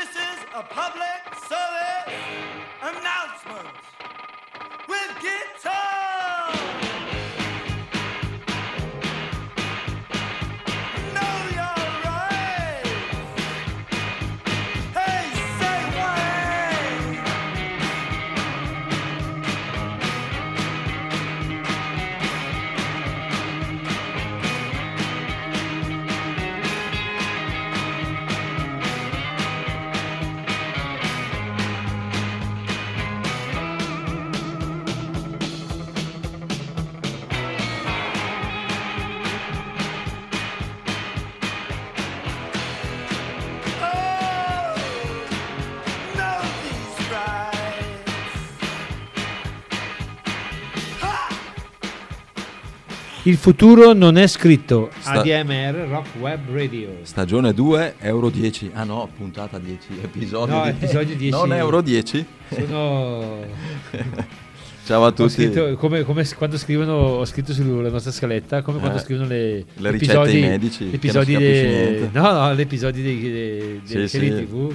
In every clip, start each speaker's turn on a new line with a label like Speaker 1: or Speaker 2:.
Speaker 1: This is a public service announcement with guitar.
Speaker 2: Il futuro non è scritto.
Speaker 3: Sta-
Speaker 2: ADMR Rock Web Radio.
Speaker 3: Stagione 2, euro 10. Ah no, puntata 10, episodio
Speaker 2: No,
Speaker 3: 10.
Speaker 2: episodio 10.
Speaker 3: Non euro 10.
Speaker 2: Sono...
Speaker 3: Ciao a tutti.
Speaker 2: scritto, come, come quando scrivono, ho scritto sulla nostra scaletta, come quando
Speaker 3: Eh,
Speaker 2: scrivono le,
Speaker 3: le ricette
Speaker 2: episodi,
Speaker 3: ai medici,
Speaker 2: episodi dei-
Speaker 3: niente.
Speaker 2: no, no, gli episodi dei, dei,
Speaker 3: Sì,
Speaker 2: delle
Speaker 3: sì.
Speaker 2: serie TV.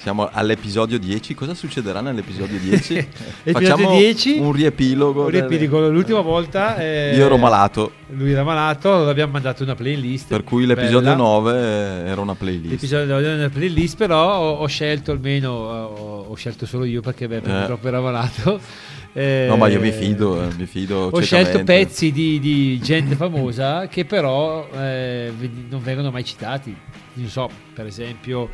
Speaker 3: Siamo all'episodio 10. Cosa succederà nell'episodio 10?
Speaker 2: Episodio
Speaker 3: Facciamo
Speaker 2: 10,
Speaker 3: un riepilogo.
Speaker 2: un
Speaker 3: delle-
Speaker 2: riepilogo. L'ultima volta eh,
Speaker 3: Io ero malato,
Speaker 2: Lui era malato, allora abbiamo mandato una playlist.
Speaker 3: per cui l'episodio
Speaker 2: bella.
Speaker 3: 9 era una playlist.
Speaker 2: L'episodio era una playlist, però ho, ho scelto almeno, ho, ho scelto solo io perché beh, purtroppo era malato. Eh,
Speaker 3: No, ma io mi fido, eh, mi fido.
Speaker 2: Ho scelto pezzi di, di gente famosa che però eh, non vengono mai citati. Non so, per esempio,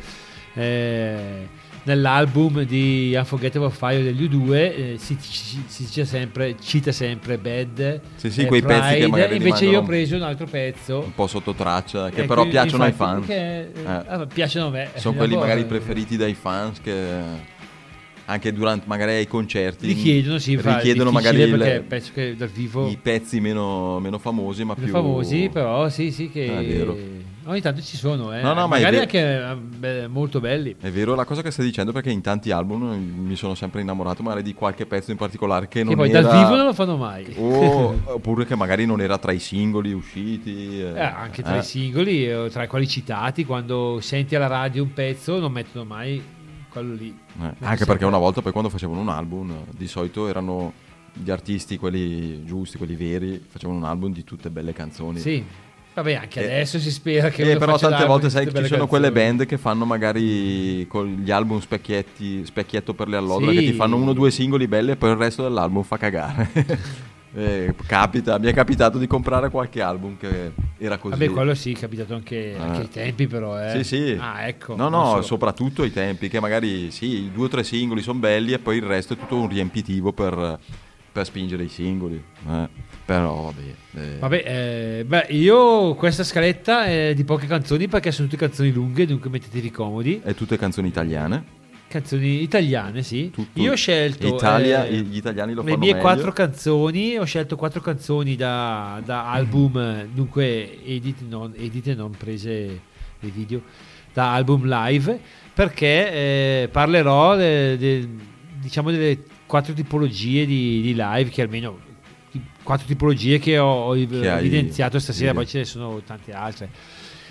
Speaker 2: eh, nell'album di Unforgettable Fire degli U2 eh, si, si- si sempre, cita sempre Bad.
Speaker 3: Sì, sì,
Speaker 2: eh,
Speaker 3: quei pezzi che
Speaker 2: Pride,
Speaker 3: magari
Speaker 2: Invece io ho preso un altro pezzo.
Speaker 3: Un po' sotto traccia, che però piacciono ai
Speaker 2: infatti,
Speaker 3: fan.
Speaker 2: che, eh,
Speaker 3: Eh.
Speaker 2: ah, piacciono a me.
Speaker 3: Sono quelli magari preferiti dai fans che anche durante magari ai concerti
Speaker 2: richiedono, sì,
Speaker 3: richiedono magari il-
Speaker 2: perché
Speaker 3: i pezzi meno, meno famosi ma
Speaker 2: più
Speaker 3: più
Speaker 2: famosi, però sì, sì, che
Speaker 3: Ah, è vero.
Speaker 2: Ogni tanto ci sono, eh.
Speaker 3: No, no, ma
Speaker 2: magari
Speaker 3: vero.
Speaker 2: anche eh, beh, molto belli.
Speaker 3: È vero la cosa che stai dicendo perché in tanti album mi sono sempre innamorato magari di qualche pezzo in particolare che,
Speaker 2: Che
Speaker 3: non
Speaker 2: poi
Speaker 3: era
Speaker 2: dal vivo non lo fanno mai.
Speaker 3: o- oppure che magari non era tra i singoli usciti. eh.
Speaker 2: Eh, anche tra
Speaker 3: Eh.
Speaker 2: i singoli, eh, tra i quali citati, quando senti alla radio un pezzo, non mettono mai quello lì.
Speaker 3: Eh, anche perché una volta poi quando facevano un album di solito erano gli artisti quelli giusti, quelli veri, facevano un album di tutte belle canzoni.
Speaker 2: Sì. Vabbè, anche
Speaker 3: Eh,
Speaker 2: adesso si spera che
Speaker 3: Eh, però tante volte sai che ci sono quelle band che fanno magari con gli album specchietti, specchietto per le allodole
Speaker 2: Sì.
Speaker 3: che ti fanno uno o due singoli belli e poi il resto dell'album fa cagare. Eh, capita, mi è capitato di comprare qualche album che era così.
Speaker 2: Vabbè, quello sì, è capitato anche, anche
Speaker 3: Eh.
Speaker 2: ai tempi, però. Eh.
Speaker 3: Sì, sì.
Speaker 2: Ah, ecco.
Speaker 3: No, no,
Speaker 2: solo.
Speaker 3: soprattutto ai tempi, che magari sì, i due o tre singoli sono belli e poi il resto è tutto un riempitivo per, per spingere i singoli. Eh, però vabbè. eh,
Speaker 2: Vabbè, eh, beh, io questa scaletta è di poche canzoni perché sono tutte canzoni lunghe, dunque mettetevi comodi.
Speaker 3: E tutte canzoni italiane.
Speaker 2: Canzoni italiane, sì.
Speaker 3: Tutto-
Speaker 2: Io ho scelto
Speaker 3: Italia,
Speaker 2: eh,
Speaker 3: gli italiani lo
Speaker 2: le
Speaker 3: fanno
Speaker 2: mie
Speaker 3: meglio.
Speaker 2: quattro canzoni. Ho scelto quattro canzoni da, da album, dunque edit, non, edit e non prese dei video, da album live, perché eh, parlerò de- de- diciamo delle quattro tipologie di, di live che almeno quattro tipologie che ho, ho evidenziato stasera, poi ce ne sono tante altre.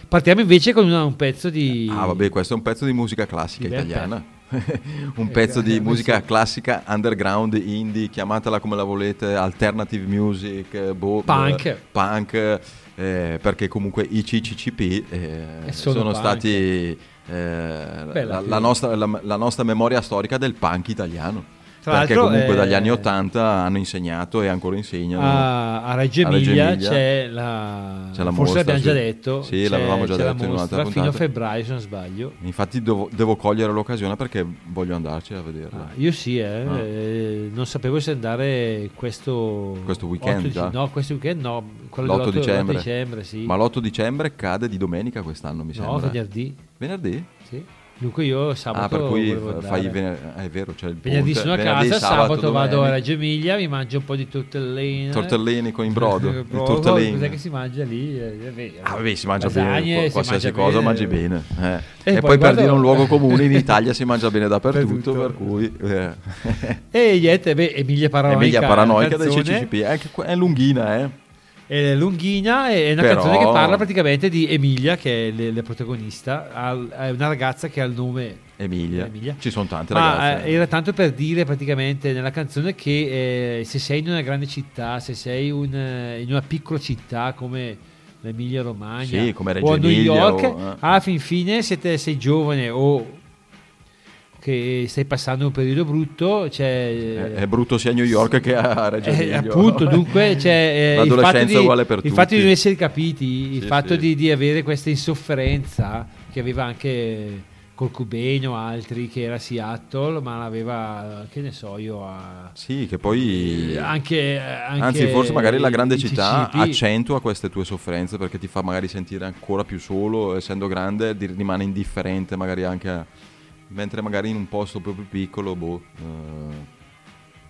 Speaker 2: Partiamo invece con una- un pezzo di...
Speaker 3: Ah, vabbè, questo è un pezzo di musica classica
Speaker 2: Di
Speaker 3: italiana. un
Speaker 2: Eh,
Speaker 3: pezzo di
Speaker 2: eh,
Speaker 3: musica classica underground, indie, chiamatela come la volete, alternative music, eh, boh,
Speaker 2: Punk.
Speaker 3: eh, punk, eh, perché comunque i CCCP eh,
Speaker 2: solo
Speaker 3: sono
Speaker 2: punk.
Speaker 3: stati eh, la-
Speaker 2: la
Speaker 3: nostra, la- la nostra memoria storica del punk italiano.
Speaker 2: Tra
Speaker 3: perché comunque
Speaker 2: eh,
Speaker 3: dagli anni 80 hanno insegnato e ancora insegnano.
Speaker 2: a, a Reggio Emilia c'è la,
Speaker 3: c'è la
Speaker 2: forse
Speaker 3: mostra,
Speaker 2: l'abbiamo già detto
Speaker 3: Sì,
Speaker 2: c'è-
Speaker 3: l'avevamo già detto in un'altra
Speaker 2: mostra fino a
Speaker 3: puntata.
Speaker 2: febbraio se non sbaglio
Speaker 3: Infatti devo, devo cogliere l'occasione perché voglio andarci a vederla.
Speaker 2: Ah, io sì eh,
Speaker 3: Ah.
Speaker 2: eh, non sapevo se andare questo
Speaker 3: Questo weekend
Speaker 2: 8 di-
Speaker 3: già?
Speaker 2: no questo weekend no quello
Speaker 3: L'8
Speaker 2: dell'8
Speaker 3: dicembre.
Speaker 2: dicembre sì.
Speaker 3: Ma l'8 dicembre cade di domenica quest'anno, mi
Speaker 2: no
Speaker 3: sembra.
Speaker 2: venerdì
Speaker 3: Venerdì?
Speaker 2: sì. Dunque io sabato
Speaker 3: Ah, per cui fai
Speaker 2: andare.
Speaker 3: venerdì. è vero, c'è il
Speaker 2: venerdì
Speaker 3: ponte.
Speaker 2: sono a casa sabato, vado a. Reggio Emilia mi mangio un po' di tortellini
Speaker 3: Tortellini con in brodo. il
Speaker 2: Brodo,
Speaker 3: tortellini.
Speaker 2: cos'è che si mangia lì Eh.
Speaker 3: Ah, vabbè, si mangia
Speaker 2: Lasagne,
Speaker 3: bene,
Speaker 2: si
Speaker 3: qualsiasi
Speaker 2: mangia
Speaker 3: cosa
Speaker 2: bene.
Speaker 3: mangi bene. eh.
Speaker 2: E
Speaker 3: E,
Speaker 2: poi
Speaker 3: poi, per
Speaker 2: guarda-
Speaker 3: dire un luogo comune in Italia si mangia bene dappertutto, per cui... eh.
Speaker 2: E niente, beh, Emilia Paranoica.
Speaker 3: Emilia Paranoica del CCCP, è, è lunghina, eh.
Speaker 2: È lunghina, è una
Speaker 3: Però-
Speaker 2: canzone che parla praticamente di Emilia, che è la protagonista. È una ragazza che ha il nome
Speaker 3: Emilia.
Speaker 2: Emilia.
Speaker 3: Ci sono tante
Speaker 2: Ma
Speaker 3: ragazze.
Speaker 2: eh, era tanto per dire praticamente nella canzone che eh, se sei in una grande città, se sei un, eh, in una piccola città come l'Emilia Romagna
Speaker 3: Sì,
Speaker 2: o New York,
Speaker 3: o, eh.
Speaker 2: alla fin fine siete, sei giovane o che stai passando un periodo brutto, cioè,
Speaker 3: È, è brutto sia a New York che a Reggio
Speaker 2: eh,
Speaker 3: Emilia.
Speaker 2: appunto, dunque c'è eh, il fatto,
Speaker 3: L'adolescenza
Speaker 2: di,
Speaker 3: è uguale per
Speaker 2: il fatto di non essere capiti, il
Speaker 3: Sì,
Speaker 2: fatto
Speaker 3: sì.
Speaker 2: Di, di avere questa insofferenza che aveva anche col Cubeno o altri che era Seattle, ma l'aveva, che ne so io, a,
Speaker 3: Sì, che poi...
Speaker 2: anche, anche
Speaker 3: Anzi, forse magari la grande città
Speaker 2: CCP.
Speaker 3: accentua queste tue sofferenze perché ti fa magari sentire ancora più solo, essendo grande, rimane indifferente magari anche a- Mentre magari in un posto proprio piccolo, boh, eh,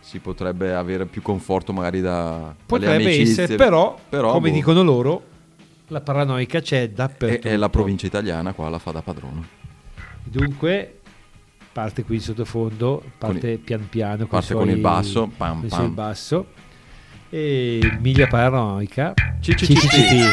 Speaker 3: si potrebbe avere più conforto magari da
Speaker 2: Potrebbe
Speaker 3: amicizie.
Speaker 2: essere, però,
Speaker 3: Però,
Speaker 2: come
Speaker 3: boh,
Speaker 2: dicono loro, la paranoica c'è dappertutto.
Speaker 3: è la provincia italiana qua la fa da padrone.
Speaker 2: Dunque, parte qui in sottofondo, parte pian piano.
Speaker 3: parte con
Speaker 2: suoi-
Speaker 3: il basso, pam,
Speaker 2: con il
Speaker 3: pam.
Speaker 2: suo basso. E Emilia Paranoica.
Speaker 3: CCCP.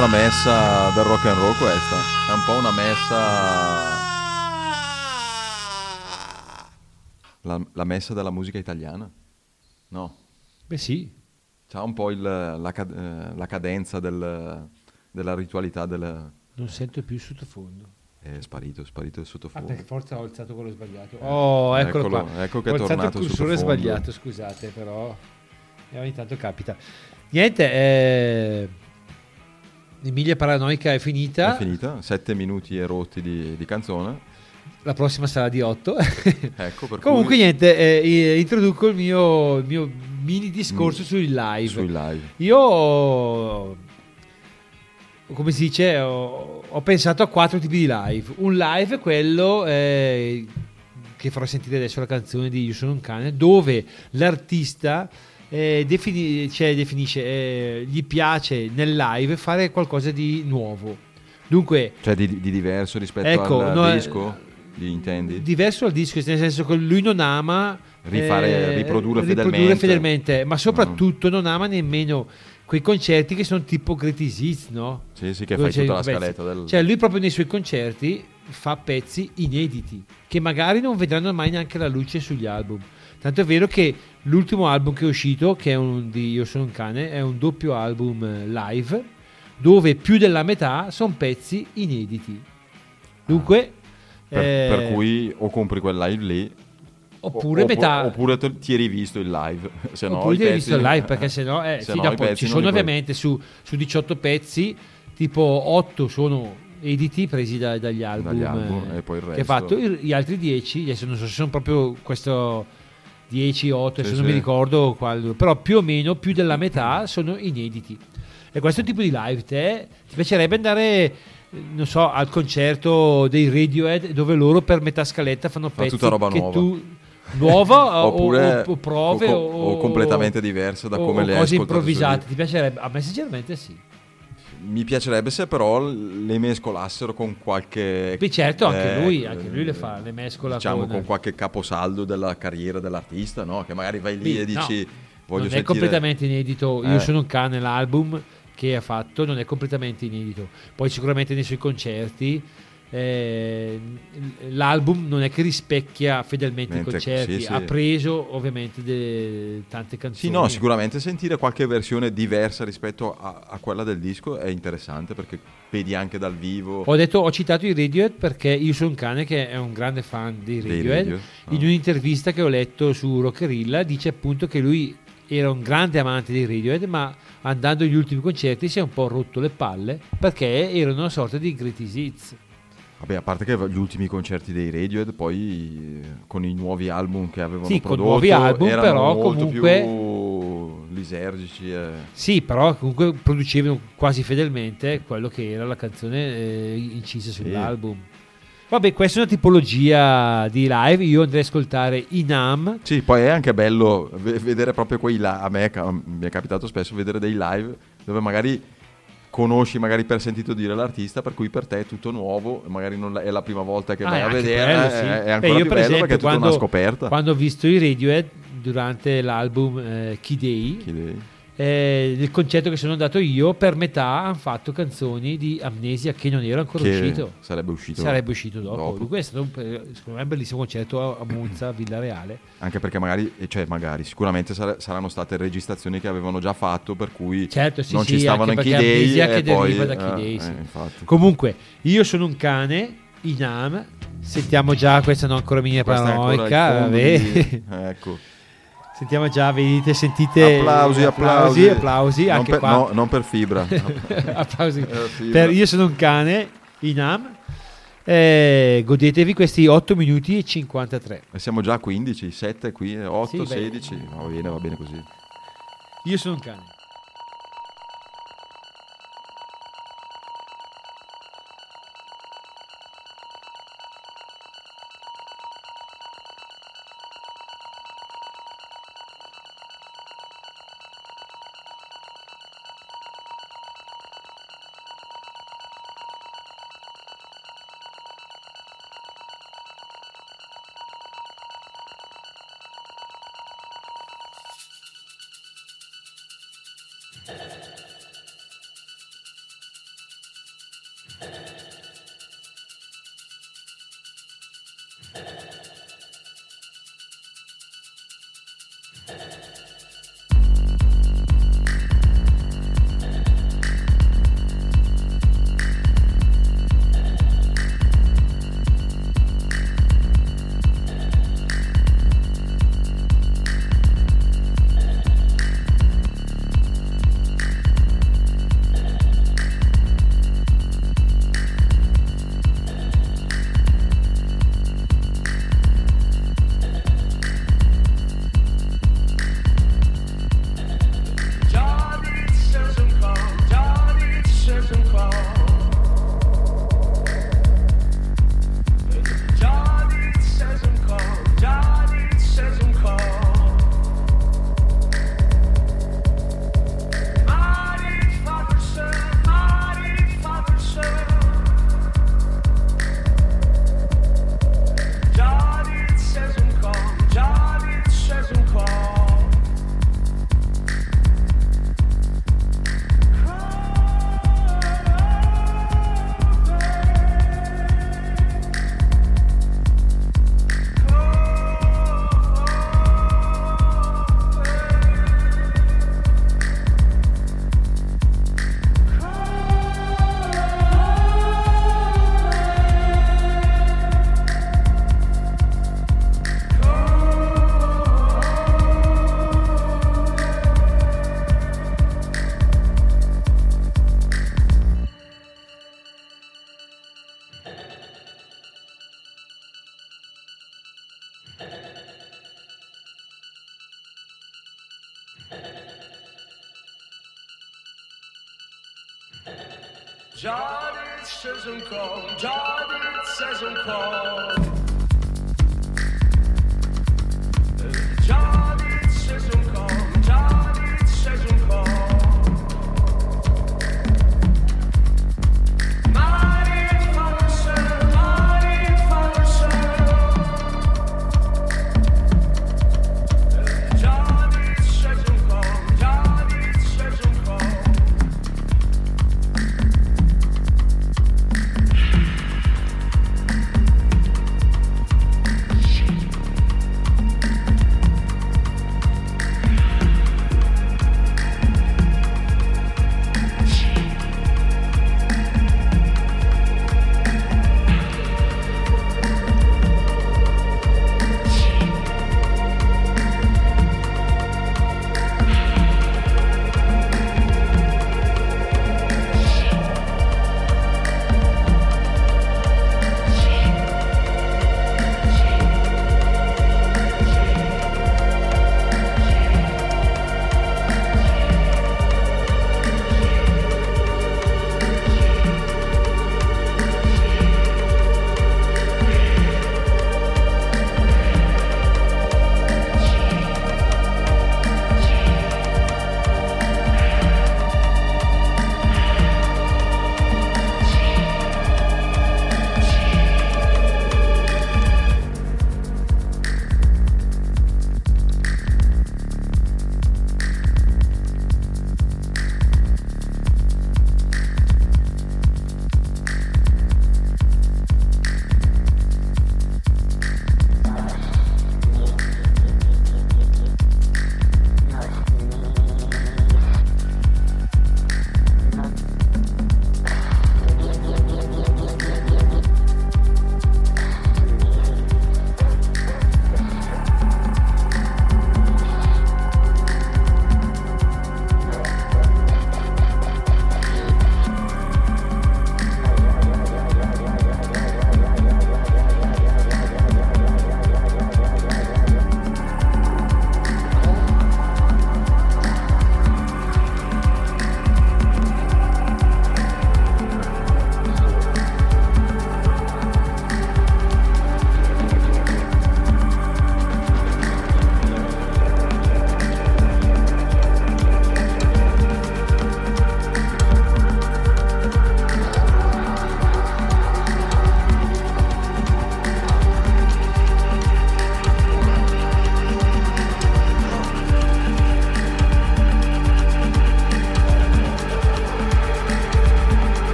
Speaker 3: Nostra messa del rock and roll questa. È un po' una messa. La, la messa della musica italiana? No.
Speaker 2: Beh sì,
Speaker 3: C'ha un po' il- la, eh, la cadenza del- della ritualità del.
Speaker 2: non sento più il sottofondo.
Speaker 3: È sparito, è sparito il
Speaker 2: Ah,
Speaker 3: sottofondo.
Speaker 2: perché forse ho alzato quello sbagliato. Oh, eccolo,
Speaker 3: Eccolo,
Speaker 2: qua.
Speaker 3: ecco che è
Speaker 2: ho il
Speaker 3: tornato il
Speaker 2: cursore sbagliato, scusate, però e ogni tanto capita. Niente, eh, Emilia Paranoica è finita.
Speaker 3: È finita, sette minuti e rotti di, di canzone.
Speaker 2: La prossima sarà di 8.
Speaker 3: Ecco, per
Speaker 2: Comunque,
Speaker 3: cui
Speaker 2: niente, eh, introduco il mio, il mio mini discorso
Speaker 3: Mm,
Speaker 2: sui live.
Speaker 3: sui live.
Speaker 2: Io, come si dice, ho, ho pensato a quattro tipi di live. Un live è quello eh, che farò sentire adesso la canzone di Io sono un cane, dove l'artista eh, defini- cioè, definisce, eh, gli piace nel live fare qualcosa di nuovo. Dunque,
Speaker 3: Cioè di, di diverso rispetto
Speaker 2: Ecco,
Speaker 3: al
Speaker 2: no, eh,
Speaker 3: disco? Di intendi?
Speaker 2: diverso dal disco, nel senso che lui non ama
Speaker 3: Rifare- riprodurre fedelmente.
Speaker 2: fedelmente, ma soprattutto non ama nemmeno quei concerti che sono tipo Hits, no?
Speaker 3: Sì, sì, che
Speaker 2: Dove
Speaker 3: fai tutta la scaletta del...
Speaker 2: Cioè lui proprio nei suoi concerti fa pezzi inediti che magari non vedranno mai neanche la luce sugli album. Tanto è vero che l'ultimo album che è uscito, che è un di Io sono un cane, è un doppio album eh, live dove più della metà sono pezzi inediti. Dunque,
Speaker 3: per,
Speaker 2: eh,
Speaker 3: per cui o compri quel live lì
Speaker 2: oppure
Speaker 3: o-
Speaker 2: metà
Speaker 3: oppure ti eri visto il live se no
Speaker 2: oppure ti hai
Speaker 3: pezzi-
Speaker 2: visto il live perché sennò eh,
Speaker 3: se
Speaker 2: sì,
Speaker 3: no
Speaker 2: dopo ci sono ovviamente su, su 18 pezzi tipo 8 sono editi presi da- dagli album,
Speaker 3: Dagli album,
Speaker 2: eh,
Speaker 3: e poi il
Speaker 2: che ha
Speaker 3: resto.
Speaker 2: fatto gli altri 10 adesso non so se sono proprio questo 10 8
Speaker 3: Sì,
Speaker 2: se non mi
Speaker 3: sì.
Speaker 2: ricordo qual- però più o meno più della metà sono inediti. E questo tipo di live te ti piacerebbe andare non so al concerto dei Radiohead dove loro per metà scaletta fanno
Speaker 3: Fa
Speaker 2: pezzi
Speaker 3: tutta roba
Speaker 2: che
Speaker 3: nuova.
Speaker 2: tu nuova o-
Speaker 3: oppure
Speaker 2: o, o prove
Speaker 3: o,
Speaker 2: o,
Speaker 3: o completamente diverse da come le hai
Speaker 2: cose improvvisate. Ti piacerebbe? A me sinceramente sì
Speaker 3: mi piacerebbe se però le mescolassero con qualche
Speaker 2: Beh, certo anche
Speaker 3: eh,
Speaker 2: lui anche lui le fa le mescola
Speaker 3: diciamo
Speaker 2: con,
Speaker 3: con qualche caposaldo della carriera dell'artista no? che magari vai lì
Speaker 2: Sì,
Speaker 3: e dici voglio
Speaker 2: non è
Speaker 3: sentire...
Speaker 2: completamente inedito. Io
Speaker 3: Eh.
Speaker 2: sono un cane, l'album che ha fatto non è completamente inedito. Poi sicuramente nei suoi concerti eh, l'album non è che rispecchia fedelmente
Speaker 3: Mente-
Speaker 2: i concerti,
Speaker 3: sì, sì.
Speaker 2: ha preso ovviamente de- tante canzoni.
Speaker 3: Sì, no, sicuramente sentire qualche versione diversa rispetto a, a quella del disco è interessante perché vedi anche dal vivo
Speaker 2: Ho, detto, ho citato i Radiohead perché io sono un cane che è un grande fan dei Radiohead.
Speaker 3: video. Ah.
Speaker 2: In un'intervista che ho letto su Rockerilla dice appunto che lui era un grande amante dei Radiohead, ma andando agli ultimi concerti si è un po' rotto le palle perché erano una sorta di greatest hits.
Speaker 3: Vabbè, a parte che gli ultimi concerti dei Radiohead, poi eh, con i nuovi album che avevano
Speaker 2: Sì, con
Speaker 3: prodotto,
Speaker 2: nuovi album,
Speaker 3: erano
Speaker 2: però
Speaker 3: molto
Speaker 2: comunque-
Speaker 3: più lisergici. e-
Speaker 2: Sì, però comunque producevano quasi fedelmente quello che era la canzone eh, incisa sull'album. Vabbè, questa è una tipologia di live. Io andrei a ascoltare Inam.
Speaker 3: Sì, poi è anche bello ve- vedere proprio quei live. A me mi è capitato spesso vedere dei live dove magari conosci magari per sentito dire l'artista, per cui per te è tutto nuovo, magari non la- è la prima volta che
Speaker 2: Ah,
Speaker 3: vai a vedere,
Speaker 2: bello,
Speaker 3: eh,
Speaker 2: sì.
Speaker 3: è, è
Speaker 2: Beh,
Speaker 3: ancora
Speaker 2: io,
Speaker 3: più bello
Speaker 2: esempio,
Speaker 3: perché è tutta
Speaker 2: quando-
Speaker 3: una scoperta.
Speaker 2: Quando ho visto i Radiohead durante l'album eh, Key Day,
Speaker 3: Chi dei-
Speaker 2: eh, nel concerto che sono andato io, per metà hanno fatto canzoni di Amnesia che non era ancora
Speaker 3: che
Speaker 2: uscito.
Speaker 3: sarebbe uscito.
Speaker 2: Sarebbe uscito dopo.
Speaker 3: dopo.
Speaker 2: Dunque è stato un, eh, secondo me un bellissimo concerto a, Monza, Villareale.
Speaker 3: Anche perché magari, eh, cioè magari, sicuramente sar- saranno state registrazioni che avevano già fatto, per cui
Speaker 2: Certo, sì,
Speaker 3: non
Speaker 2: sì,
Speaker 3: ci stavano
Speaker 2: anche
Speaker 3: Key
Speaker 2: perché
Speaker 3: Day
Speaker 2: Amnesia
Speaker 3: e
Speaker 2: che
Speaker 3: poi,
Speaker 2: deriva da Key
Speaker 3: eh, eh,
Speaker 2: sì.
Speaker 3: infatti.
Speaker 2: Comunque, io sono un cane, Inam. Sentiamo già, questa non ancora mia
Speaker 3: ancora
Speaker 2: paranoica.
Speaker 3: fondo
Speaker 2: vabbè.
Speaker 3: di- ecco.
Speaker 2: Sentiamo già, vedete, sentite
Speaker 3: applausi, applausi,
Speaker 2: applausi,
Speaker 3: non,
Speaker 2: anche
Speaker 3: per,
Speaker 2: qua.
Speaker 3: no, non per fibra.
Speaker 2: applausi.
Speaker 3: Eh, fibra.
Speaker 2: Per- io sono un cane, Inam. Eh, godetevi questi 8 minuti e 53.
Speaker 3: E siamo già a 15, 7 qui, 8,
Speaker 2: Sì, beh.
Speaker 3: 16. Va bene, va bene così.
Speaker 2: Io sono un cane.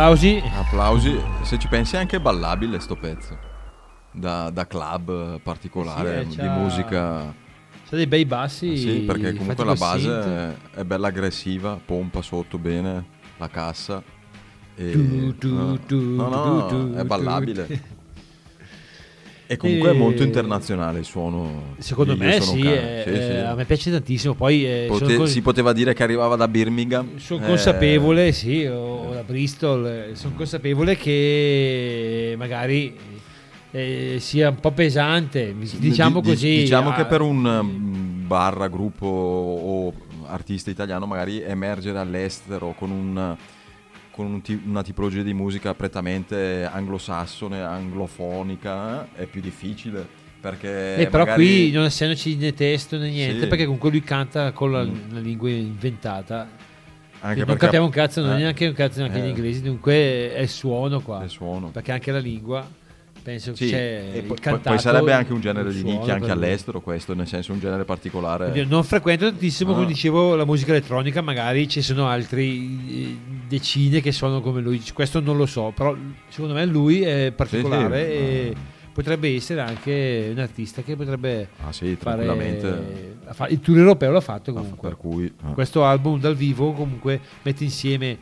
Speaker 2: Applausi.
Speaker 3: Applausi. Se ci pensi è anche ballabile sto pezzo. Da, da club particolare
Speaker 2: Sì,
Speaker 3: di musica.
Speaker 2: C'ha dei bei bassi.
Speaker 3: Sì, perché comunque la base
Speaker 2: synth.
Speaker 3: è, bella aggressiva, pompa sotto bene la cassa. E,
Speaker 2: tu,
Speaker 3: no,
Speaker 2: tu,
Speaker 3: no, no,
Speaker 2: tu,
Speaker 3: è ballabile. E comunque è
Speaker 2: E-
Speaker 3: molto internazionale il suono.
Speaker 2: Secondo me sì, eh,
Speaker 3: sì, sì.
Speaker 2: eh, a me piace tantissimo. Poi eh,
Speaker 3: Pote-
Speaker 2: con-
Speaker 3: si poteva dire che arrivava da Birmingham.
Speaker 2: sono
Speaker 3: eh,
Speaker 2: consapevole, sì, o, o da Bristol, eh, sono consapevole che magari eh, sia un po' pesante, diciamo
Speaker 3: Di- di-
Speaker 2: così.
Speaker 3: Diciamo
Speaker 2: ah,
Speaker 3: che per un um, barra, gruppo o artista italiano magari emergere all'estero con, un, con una tipologia di musica prettamente anglosassone, anglofonica, eh, è più difficile. Perché
Speaker 2: Eh, però
Speaker 3: magari-
Speaker 2: qui non essendoci né testo né niente,
Speaker 3: Sì.
Speaker 2: perché comunque lui canta con la,
Speaker 3: Mm.
Speaker 2: la lingua inventata.
Speaker 3: anche
Speaker 2: non capiamo un cazzo, non
Speaker 3: eh,
Speaker 2: è neanche un cazzo neanche
Speaker 3: eh,
Speaker 2: gli inglesi, dunque è il suono qua.
Speaker 3: è il suono.
Speaker 2: Perché anche la lingua, penso
Speaker 3: Sì,
Speaker 2: che c'è
Speaker 3: poi,
Speaker 2: cantato,
Speaker 3: poi sarebbe anche un genere di nicchia anche all'estero questo, nel senso un genere particolare.
Speaker 2: Non frequento tantissimo, come
Speaker 3: Ah.
Speaker 2: dicevo, la musica elettronica, magari ci sono altri eh, decine che suonano come lui, questo non lo so, però secondo me lui è particolare
Speaker 3: sì,
Speaker 2: e
Speaker 3: ma-
Speaker 2: potrebbe essere anche un artista che potrebbe
Speaker 3: Ah sì,
Speaker 2: fare... Il tour europeo l'ha fatto
Speaker 3: Ah,
Speaker 2: comunque.
Speaker 3: Per cui... ah.
Speaker 2: Questo album dal vivo comunque mette insieme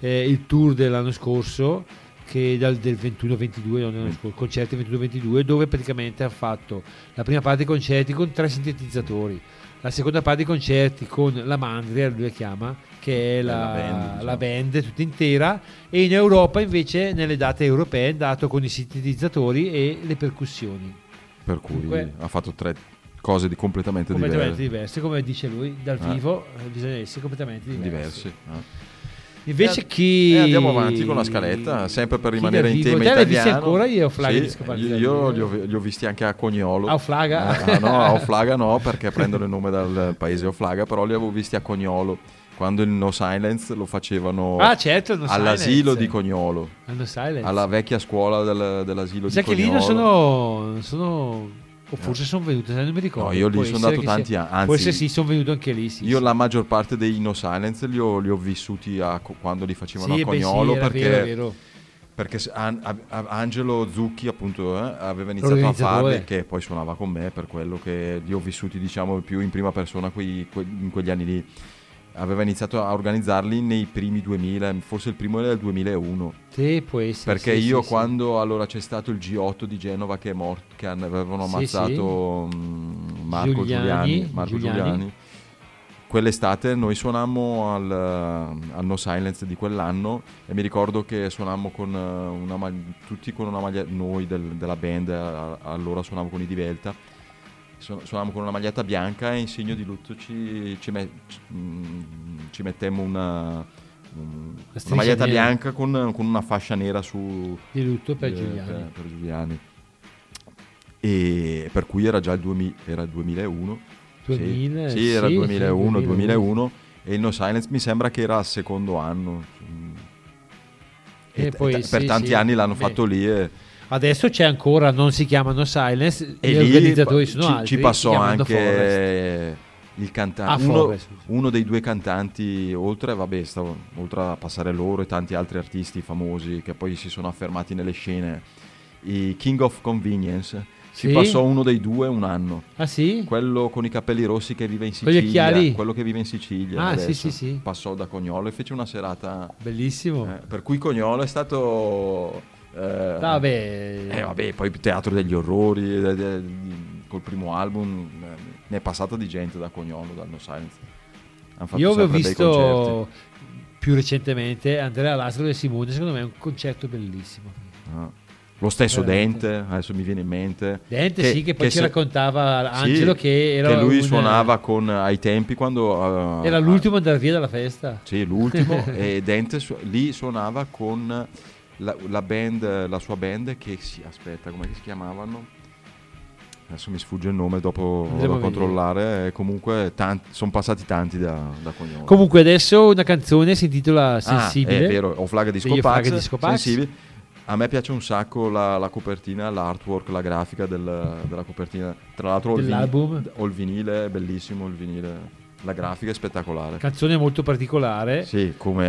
Speaker 2: eh, il tour dell'anno scorso che dal del 21-22 non dell'anno scorso, concerti 21-22 dove praticamente ha fatto la prima parte dei concerti con tre sintetizzatori la seconda parte dei concerti con la Mandria lui la chiama che è la,
Speaker 3: la band, diciamo.
Speaker 2: la band tutta intera e in Europa invece nelle date europee è andato con i sintetizzatori e le percussioni
Speaker 3: Per cui
Speaker 2: Comunque-
Speaker 3: ha fatto tre cose di completamente,
Speaker 2: completamente
Speaker 3: diverse.
Speaker 2: diverse come dice lui dal
Speaker 3: Ah.
Speaker 2: vivo eh, bisogna essere completamente diversi,
Speaker 3: diversi. ah.
Speaker 2: Invece
Speaker 3: E-
Speaker 2: chi...
Speaker 3: E andiamo avanti con la scaletta, sempre per rimanere in tema
Speaker 2: Te
Speaker 3: italiano.
Speaker 2: ancora io Flaga
Speaker 3: Sì, io, io li, ho, li ho visti anche a Cognolo.
Speaker 2: A Flaga?
Speaker 3: Ah, no, a Oflaga no, perché prendono il nome dal paese Oflaga, però li avevo visti a Cognolo, quando il No Silence lo facevano
Speaker 2: Ah certo, non
Speaker 3: all'asilo
Speaker 2: silence.
Speaker 3: di Cognolo,
Speaker 2: silence.
Speaker 3: alla vecchia scuola del- dell'asilo
Speaker 2: Mi sa
Speaker 3: di
Speaker 2: che lì
Speaker 3: Cognolo.
Speaker 2: non sono, non sono... O forse sono venuto, se non mi ricordo.
Speaker 3: No, io lì
Speaker 2: Può
Speaker 3: sono andato tanti anni, anzi,
Speaker 2: Forse sì, sono venuto anche lì. Sì,
Speaker 3: Io
Speaker 2: sì.
Speaker 3: la maggior parte dei No Silence li ho, li ho vissuti a- quando li facevano
Speaker 2: Sì,
Speaker 3: a
Speaker 2: beh,
Speaker 3: Cognolo
Speaker 2: era
Speaker 3: perché,
Speaker 2: vero, vero.
Speaker 3: perché An- a- a- Angelo Zucchi appunto eh, aveva iniziato a farli che poi suonava con me per quello che li ho vissuti diciamo più in prima persona quei- que- in quegli anni lì aveva iniziato a organizzarli nei primi 2000 forse il primo era del 2001
Speaker 2: Sì, può essere.
Speaker 3: perché
Speaker 2: sì,
Speaker 3: io
Speaker 2: sì,
Speaker 3: quando allora c'è stato il G8 di Genova che è morto che avevano
Speaker 2: Sì,
Speaker 3: ammazzato mm, Marco
Speaker 2: Giuliani,
Speaker 3: Giuliani, Marco
Speaker 2: Giuliani.
Speaker 3: Giuliani. quell'estate noi suonammo al, al No Silence di quell'anno e mi ricordo che suonammo con eh, una mag- tutti con una maglia noi del- della band allora suonavo con i Divelta Su- suonavamo con una maglietta bianca e in segno di lutto ci, ci me- ci- mm, ci mettemmo una, un- una maglietta
Speaker 2: nera.
Speaker 3: bianca con, con una fascia nera su
Speaker 2: Di lutto per
Speaker 3: eh,
Speaker 2: Giuliani.
Speaker 3: per- per Giuliani. E per cui era già il, 2000 era il 2001. Sì.
Speaker 2: 2000,
Speaker 3: Sì, era
Speaker 2: sì,
Speaker 3: 2001,
Speaker 2: sì,
Speaker 3: 2001. E il No Silence mi sembra che era al secondo anno.
Speaker 2: E
Speaker 3: E
Speaker 2: poi
Speaker 3: t-
Speaker 2: sì,
Speaker 3: per tanti
Speaker 2: sì.
Speaker 3: anni l'hanno
Speaker 2: Beh.
Speaker 3: fatto lì e,
Speaker 2: Adesso c'è ancora, non si chiamano Silence,
Speaker 3: e
Speaker 2: gli organizzatori sono
Speaker 3: ci,
Speaker 2: altri.
Speaker 3: ci passò
Speaker 2: chiamano Forest.
Speaker 3: anche il
Speaker 2: Ah,
Speaker 3: cantante, uno,
Speaker 2: Forest, scusa.
Speaker 3: uno dei due cantanti, oltre, vabbè, stavo- oltre a passare loro e tanti altri artisti famosi che poi si sono affermati nelle scene, i King of Convenience, ci
Speaker 2: Sì?
Speaker 3: passò uno dei due un anno.
Speaker 2: Ah sì?
Speaker 3: Quello con i capelli rossi che vive in Sicilia, quello che vive in Sicilia.
Speaker 2: Ah, sì,
Speaker 3: adesso.
Speaker 2: sì, sì.
Speaker 3: Passò da Cognolo e fece una serata.
Speaker 2: Bellissimo.
Speaker 3: eh, per cui Cognolo è stato. Eh,
Speaker 2: Vabbè,
Speaker 3: eh, vabbè, poi Teatro degli Orrori, eh, eh, col primo album, eh, ne è passata di gente da Cognolo, dal No Silence.
Speaker 2: Io avevo visto più recentemente Andrea Lazzaro e Simone, secondo me è un concerto bellissimo.
Speaker 3: Ah. Lo stesso
Speaker 2: Veramente.
Speaker 3: Dente, adesso mi viene in mente.
Speaker 2: Dente sì, che poi ci
Speaker 3: se-
Speaker 2: raccontava
Speaker 3: sì,
Speaker 2: Angelo che era
Speaker 3: lui
Speaker 2: un-
Speaker 3: suonava con, ai tempi quando... eh,
Speaker 2: Era l'ultimo ad andare via dalla festa.
Speaker 3: Sì, l'ultimo. e Dente su- lì suonava con la, la band, la sua band che si... Aspetta, come si chiamavano? Adesso mi sfugge il nome, dopo
Speaker 2: Andremo
Speaker 3: vado
Speaker 2: a
Speaker 3: controllare. E comunque sono passati tanti da, da Cognolo.
Speaker 2: Comunque adesso una canzone si intitola
Speaker 3: Ah,
Speaker 2: Sensibile.
Speaker 3: è vero, ho Flaga Pax. Sensibili. A me piace un sacco la, la copertina, l'artwork, la grafica del- della copertina. Tra l'altro ho il, vini-
Speaker 2: Dell'album.
Speaker 3: ho il vinile, è bellissimo il vinile. La grafica è spettacolare.
Speaker 2: Canzone molto particolare.
Speaker 3: Sì, come...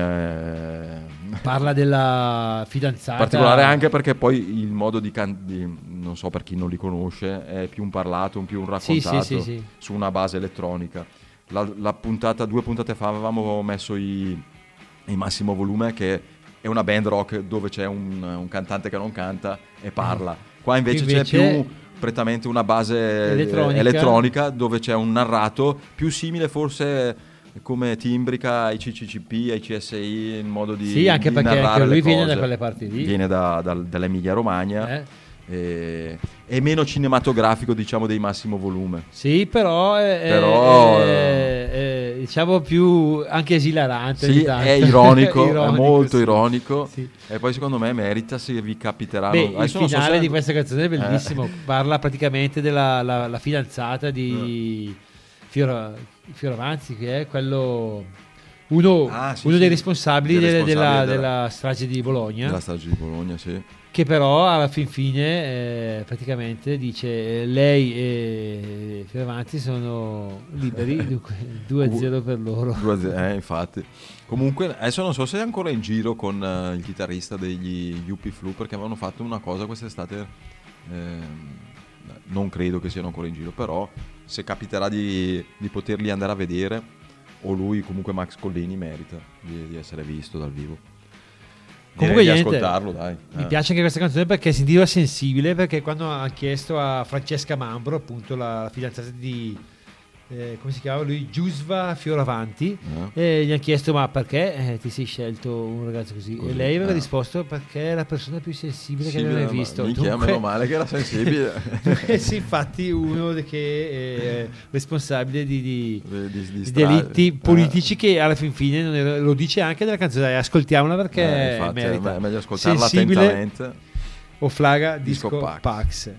Speaker 3: eh,
Speaker 2: Parla della fidanzata.
Speaker 3: particolare anche perché poi il modo di, can- di- non so per chi non li conosce è più un parlato, un più un
Speaker 2: Sì, sì,
Speaker 3: raccontato
Speaker 2: sì, sì.
Speaker 3: su una base elettronica. La, la puntata, due puntate fa avevamo messo i, i massimo volume che è una band rock dove c'è un, un cantante che non canta e parla. Qua invece,
Speaker 2: Invece-
Speaker 3: c'è più prettamente una base
Speaker 2: Elettronica.
Speaker 3: elettronica dove c'è un narrato più simile forse come timbrica ai CCCP, ai CSI, in modo di
Speaker 2: Sì, anche
Speaker 3: di
Speaker 2: perché anche lui viene da quelle parti lì.
Speaker 3: Viene da- dal- dall'Emilia Romagna
Speaker 2: Eh?
Speaker 3: E, è meno cinematografico diciamo dei massimo volume.
Speaker 2: Sì, però, è, è-
Speaker 3: Però,
Speaker 2: è- è, diciamo più anche esilarante.
Speaker 3: Sì, è ironico, è
Speaker 2: Ironico,
Speaker 3: molto
Speaker 2: sì.
Speaker 3: ironico
Speaker 2: Sì.
Speaker 3: e poi secondo me merita se vi capiterà.
Speaker 2: Beh, il
Speaker 3: non so
Speaker 2: finale
Speaker 3: se-
Speaker 2: di questa canzone è bellissimo.
Speaker 3: Eh.
Speaker 2: Parla praticamente della la- la fidanzata di Fiora- Fioravanzi, che è quello uno,
Speaker 3: Ah, sì,
Speaker 2: uno dei responsabili,
Speaker 3: Dei responsabili
Speaker 2: della,
Speaker 3: della-
Speaker 2: della strage di Bologna.
Speaker 3: della strage di Bologna, sì.
Speaker 2: Che però alla fin fine eh, praticamente dice eh, lei e Fioravanti sono liberi, dunque 2-0 per loro.
Speaker 3: Due azi- eh, infatti. Comunque, adesso non so se è ancora in giro con eh, il chitarrista degli Yuppie Flu perché avevano fatto una cosa quest'estate. ehm, non credo che siano ancora in giro, però se capiterà di, di poterli andare a vedere, o lui, comunque Max Collini, merita di, di essere visto dal vivo.
Speaker 2: Comunque
Speaker 3: di ascoltarlo, dai.
Speaker 2: Mi
Speaker 3: Eh.
Speaker 2: piace anche questa canzone perché si intitola Sensibile perché quando ha chiesto a Francesca Mambro, appunto la fidanzata di eh, come si chiama lui? Giusva Fioravanti,
Speaker 3: Eh.
Speaker 2: e gli hanno chiesto ma perché eh, ti sei scelto un ragazzo così?
Speaker 3: Così,
Speaker 2: E lei aveva
Speaker 3: eh.
Speaker 2: risposto perché è la persona più sensibile
Speaker 3: Sì,
Speaker 2: che aveva mai
Speaker 3: ma-
Speaker 2: visto.
Speaker 3: minchia,
Speaker 2: Dunque-
Speaker 3: meno male che era sensibile.
Speaker 2: Eh sì, infatti uno che è responsabile di, di-
Speaker 3: Di- di-
Speaker 2: delitti
Speaker 3: eh.
Speaker 2: politici che alla fin fine era- lo dice anche nella canzone. Ascoltiamola perché
Speaker 3: Eh, infatti,
Speaker 2: merita.
Speaker 3: è meglio ascoltarla
Speaker 2: Sensibile
Speaker 3: attentamente.
Speaker 2: o Flaga
Speaker 3: Disco
Speaker 2: Disco,
Speaker 3: Pax.
Speaker 2: Pax.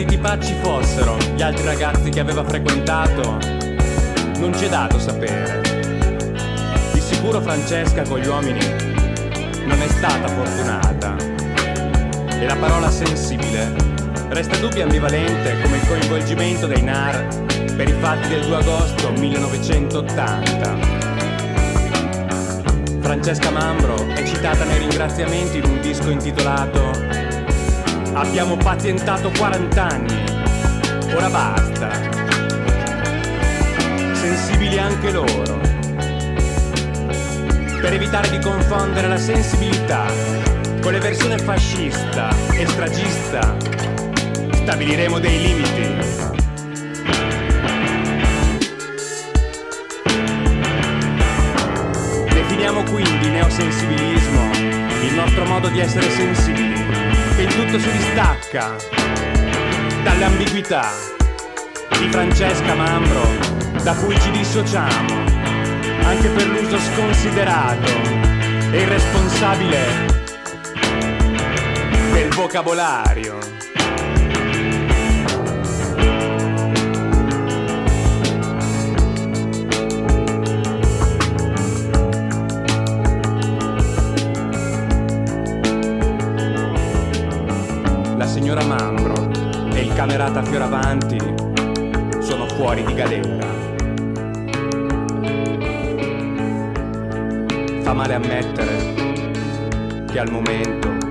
Speaker 4: Di
Speaker 5: tipacci fossero gli altri ragazzi che aveva frequentato, non c'è dato sapere. Di sicuro Francesca con gli uomini non è stata fortunata. E la parola sensibile resta dubbia ambivalente come il coinvolgimento dei NAR per i fatti del 2 agosto 1980. Francesca Mambro è citata nei ringraziamenti in un disco intitolato Abbiamo pazientato 40 anni, ora basta. Sensibili anche loro. Per evitare di confondere la sensibilità con l'eversione fascista e stragista, stabiliremo dei limiti. Definiamo quindi neosensibilismo il nostro modo di essere sensibili, che in tutto si distacca dalle ambiguità di Francesca Mambro, da cui ci dissociamo, anche per l'uso sconsiderato e irresponsabile del vocabolario. Camerata Fioravanti sono fuori di galera. Fa male ammettere che al momento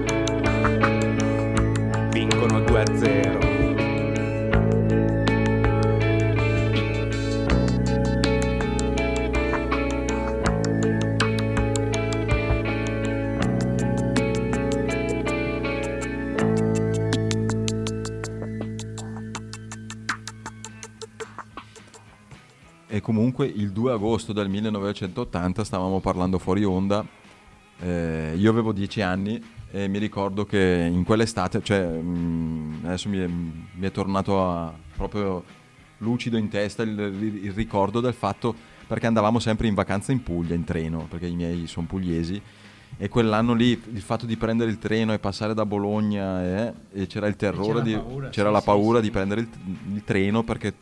Speaker 3: agosto del 1980 stavamo parlando fuori onda, eh, io avevo 10 anni e mi ricordo che in quell'estate, cioè mh, adesso mi è, mi è tornato a- proprio lucido in testa il, il ricordo del fatto perché andavamo sempre in vacanza in Puglia, in treno, perché i miei sono pugliesi e quell'anno lì il fatto di prendere il treno e passare da Bologna eh, e c'era il terrore,
Speaker 2: c'era
Speaker 3: di-
Speaker 2: paura,
Speaker 3: c'era
Speaker 2: sì,
Speaker 3: la
Speaker 2: sì,
Speaker 3: paura
Speaker 2: sì.
Speaker 3: di prendere il, il treno perché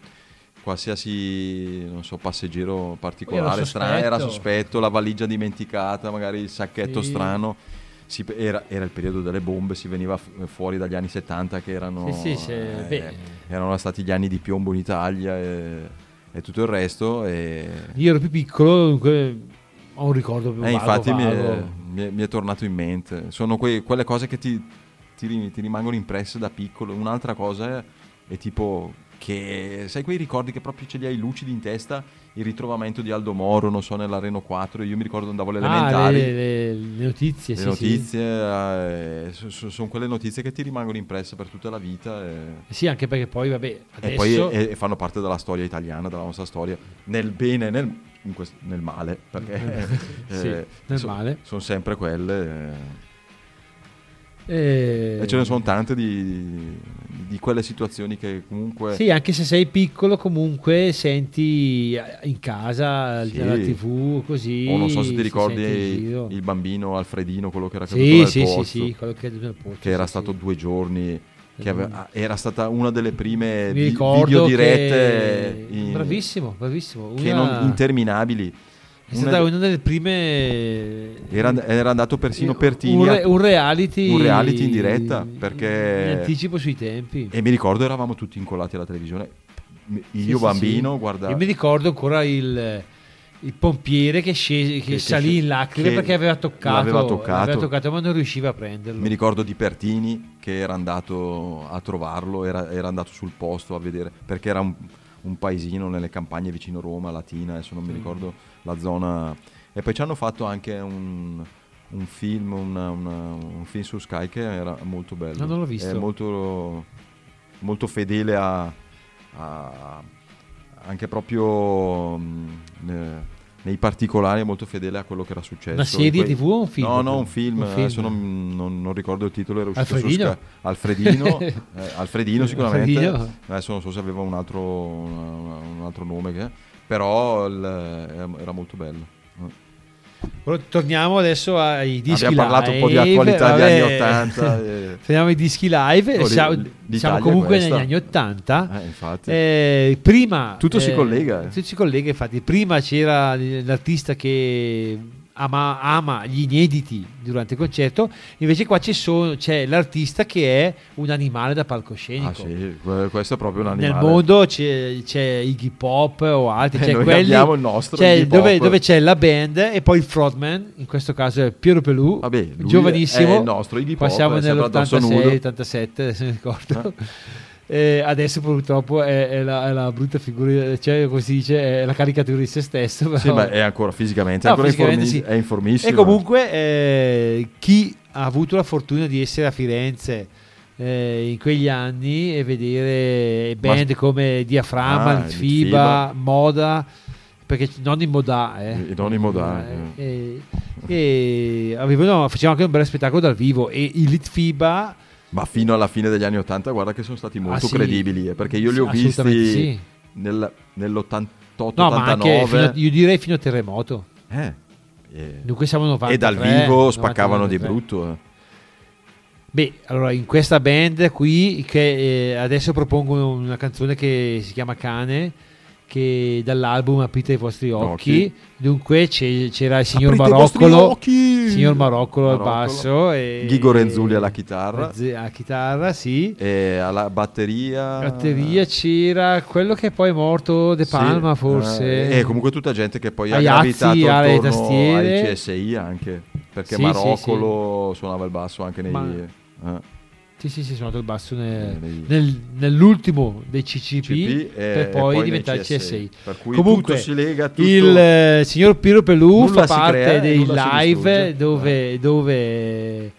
Speaker 3: qualsiasi non so, passeggero particolare, strano, era
Speaker 2: sospetto.
Speaker 3: la valigia dimenticata, magari il sacchetto
Speaker 2: Sì.
Speaker 3: strano. Si- era, era il periodo delle bombe, si veniva fuori dagli anni 70 che erano,
Speaker 2: Sì, sì,
Speaker 3: eh, erano stati gli anni di piombo in Italia e, e tutto il resto. E,
Speaker 2: Io ero più piccolo, dunque ho un ricordo più
Speaker 3: e
Speaker 2: vago,
Speaker 3: infatti mi è,
Speaker 2: vago.
Speaker 3: mi è- mi è tornato in mente. Sono quei- quelle cose che ti, ti ti rimangono impresse da piccolo. Un'altra cosa è, è tipo che sai quei ricordi che proprio ce li hai lucidi in testa? Il ritrovamento di Aldo Moro non so nella Reno 4 io mi ricordo andavo alle
Speaker 2: Ah,
Speaker 3: elementari.
Speaker 2: le, le- le notizie,
Speaker 3: le
Speaker 2: sì, sì.
Speaker 3: notizie eh, so- so- sono quelle notizie che ti rimangono impresse per tutta la vita e,
Speaker 2: Sì, anche perché poi, vabbè,
Speaker 3: e
Speaker 2: adesso...
Speaker 3: poi e- e fanno parte della storia italiana della nostra storia nel bene e nel, quest- nel male perché
Speaker 2: Sì, nel male.
Speaker 3: sono sempre quelle
Speaker 2: eh,
Speaker 3: eh, e ce ne sono tante di, di quelle situazioni che comunque
Speaker 2: Sì, anche se sei piccolo comunque senti in casa,
Speaker 3: Sì.
Speaker 2: alla tv, così...
Speaker 3: o non so se ti ricordi il bambino Alfredino quello che era caduto
Speaker 2: Sì,
Speaker 3: dal
Speaker 2: sì, sì,
Speaker 3: pozzo,
Speaker 2: sì, quello che è nel posto.
Speaker 3: che era
Speaker 2: sì,
Speaker 3: stato
Speaker 2: sì.
Speaker 3: due giorni che
Speaker 2: Mm.
Speaker 3: aveva- era stata una delle prime vi- video dirette
Speaker 2: che...
Speaker 3: in-
Speaker 2: Bravissimo, bravissimo.
Speaker 3: che
Speaker 2: Una-
Speaker 3: non interminabili
Speaker 2: È stata una delle prime...
Speaker 3: era, era andato persino
Speaker 2: un,
Speaker 3: Pertini
Speaker 2: re- un reality...
Speaker 3: un reality in diretta, perché-
Speaker 2: In anticipo sui tempi.
Speaker 3: e mi ricordo eravamo tutti incollati alla televisione io
Speaker 2: Sì,
Speaker 3: bambino
Speaker 2: sì.
Speaker 3: guardavo
Speaker 2: Io mi ricordo ancora il, il pompiere che, scese, che,
Speaker 3: Che- che
Speaker 2: salì
Speaker 3: sce-
Speaker 2: in lacrime
Speaker 3: che
Speaker 2: perché aveva toccato,
Speaker 3: l'aveva toccato.
Speaker 2: aveva toccato, ma non riusciva a prenderlo.
Speaker 3: Mi ricordo di Pertini che era andato a trovarlo, era, era andato sul posto a vedere, perché era un, un paesino nelle campagne vicino Roma, Latina, adesso non mi
Speaker 2: Mm.
Speaker 3: ricordo la zona. E poi ci hanno fatto anche un, un film, una- una- un film su Sky che era molto bello.
Speaker 2: No, non l'ho visto.
Speaker 3: È molto, molto fedele a, a- anche proprio mh, ne- nei particolari, è molto fedele a quello che era successo.
Speaker 2: Una serie
Speaker 3: quei-
Speaker 2: TV o un film?
Speaker 3: No, no, un film,
Speaker 2: Un film.
Speaker 3: adesso non, non- non ricordo il titolo, era uscito
Speaker 2: Alfredino?
Speaker 3: su Sky. Alfredino, eh, Alfredino sicuramente,
Speaker 2: Alfredino.
Speaker 3: adesso non so se aveva un altro, un altro nome, che, però il- era molto bello.
Speaker 2: Torniamo adesso ai dischi
Speaker 3: Abbiamo parlato un po' di
Speaker 2: live,
Speaker 3: attualità degli
Speaker 2: vabbè.
Speaker 3: anni 80. e-
Speaker 2: Torniamo ai dischi live,
Speaker 3: Oh,
Speaker 2: siamo, siamo comunque
Speaker 3: questa.
Speaker 2: negli anni 80.
Speaker 3: eh.
Speaker 2: Eh, prima
Speaker 3: Tutto si
Speaker 2: eh,
Speaker 3: collega, eh.
Speaker 2: tutto si collega infatti prima c'era l'artista che ama, ama gli inediti durante il concerto invece qua c'è, so- c'è l'artista che è un animale da palcoscenico.
Speaker 3: Ah, sì, que- questo è proprio un
Speaker 2: nel
Speaker 3: animale.
Speaker 2: mondo c'è, c'è Iggy Pop o altri
Speaker 3: Eh,
Speaker 2: c'è
Speaker 3: noi
Speaker 2: quelli
Speaker 3: abbiamo il nostro
Speaker 2: c'è dove, dove c'è la band e poi il frontman in questo caso è Piero Pelù
Speaker 3: Vabbè,
Speaker 2: giovanissimo
Speaker 3: è il nostro Iggy Pop,
Speaker 2: siamo
Speaker 3: sembra addosso
Speaker 2: nell'86
Speaker 3: nudo.
Speaker 2: 87 adesso mi ricordo. Eh, adesso purtroppo è, è la, è la brutta figura, cioè come si dice, è la caricatura di se stesso.
Speaker 3: Sì,
Speaker 2: però-
Speaker 3: ma è ancora fisicamente,
Speaker 2: No,
Speaker 3: ancora
Speaker 2: fisicamente
Speaker 3: informi-
Speaker 2: sì.
Speaker 3: è informissimo.
Speaker 2: E comunque eh, chi ha avuto la fortuna di essere a Firenze eh, in quegli anni e vedere band come Diaframma,
Speaker 3: Ah,
Speaker 2: FIBA, Moda, perché non in Moda, eh.
Speaker 3: E non in Moda,
Speaker 2: Eh, e avevano, facevano anche un bel spettacolo dal vivo e il Litfiba
Speaker 3: Ma fino alla fine degli anni 80, guarda che sono stati molto
Speaker 2: Ah, sì.
Speaker 3: credibili, eh, perché io li ho visti
Speaker 2: sì.
Speaker 3: nel- nell'88-89.
Speaker 2: No, ma anche fino a- io direi fino a terremoto.
Speaker 3: Eh, eh,
Speaker 2: Dunque siamo 93.
Speaker 3: e dal vivo spaccavano
Speaker 2: 92,
Speaker 3: di brutto. eh.
Speaker 2: Beh, allora in questa band qui che eh, adesso propongono una canzone che si chiama Cane che dall'album Aprite i vostri occhi.
Speaker 3: Occhi.
Speaker 2: Dunque c'era il signor
Speaker 3: Aprite
Speaker 2: Maroccolo, signor Maroccolo al basso e
Speaker 3: Ghigo Renzulli alla chitarra.
Speaker 2: Alla chitarra, sì.
Speaker 3: E alla batteria.
Speaker 2: Batteria c'era quello che poi è morto De
Speaker 3: Sì,
Speaker 2: Palma forse.
Speaker 3: eh, E comunque tutta gente che poi ha
Speaker 2: Aiazzi,
Speaker 3: gravitato
Speaker 2: alle tastiere.
Speaker 3: ai CSI anche. Perché
Speaker 2: Sì,
Speaker 3: Maroccolo suonava il basso anche nei...
Speaker 2: Ma-
Speaker 3: eh,
Speaker 2: Sì, sì, sì, suonato il basso nel-
Speaker 3: Eh,
Speaker 2: nel- nell'ultimo dei CCP,
Speaker 3: CP e-
Speaker 2: per poi
Speaker 3: nei
Speaker 2: diventare il CSI.
Speaker 3: Per cui
Speaker 2: Comunque,
Speaker 3: tutto si lega, tutto...
Speaker 2: Il eh, signor Piero Pelù fa parte
Speaker 3: crea,
Speaker 2: dei live
Speaker 3: distrugge.
Speaker 2: dove, dove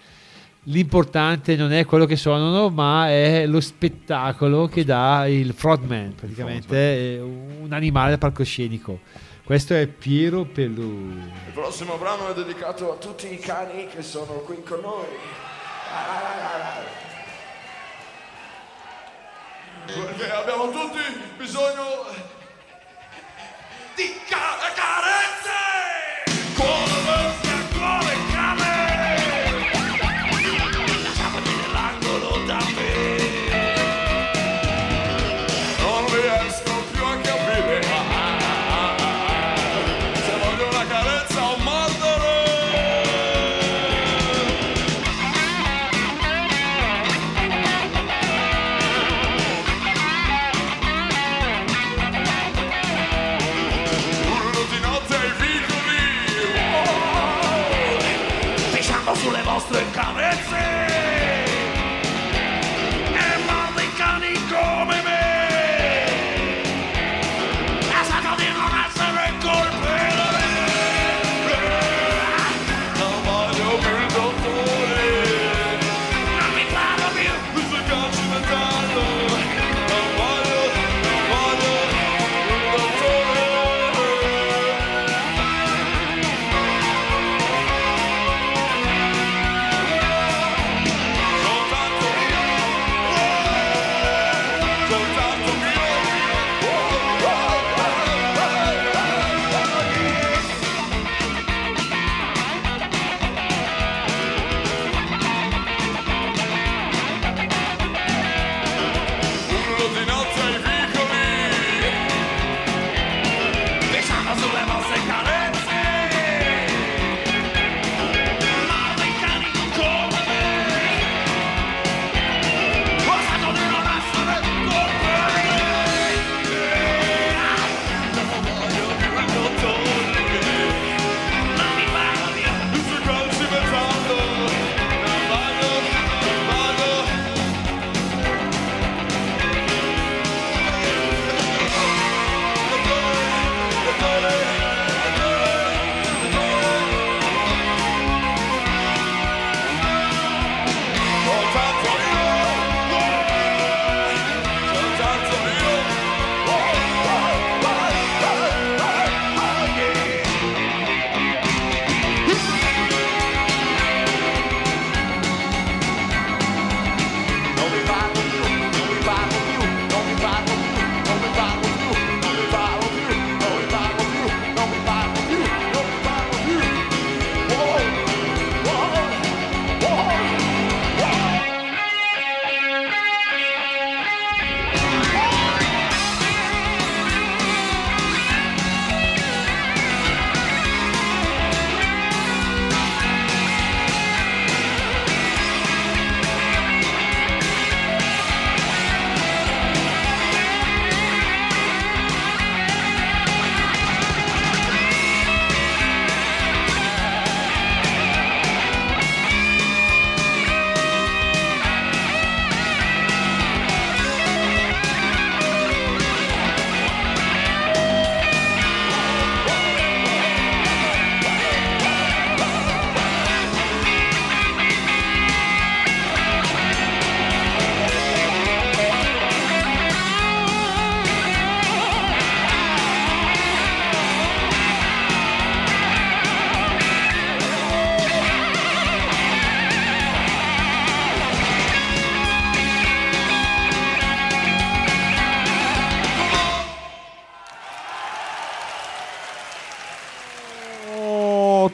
Speaker 2: l'importante non è quello che suonano, ma è lo spettacolo che dà il frontman, praticamente un animale da palcoscenico. Questo è Piero Pelù.
Speaker 6: Il prossimo brano è dedicato a tutti i cani che sono qui con noi. Perché abbiamo tutti bisogno di ca- carezze! Cuore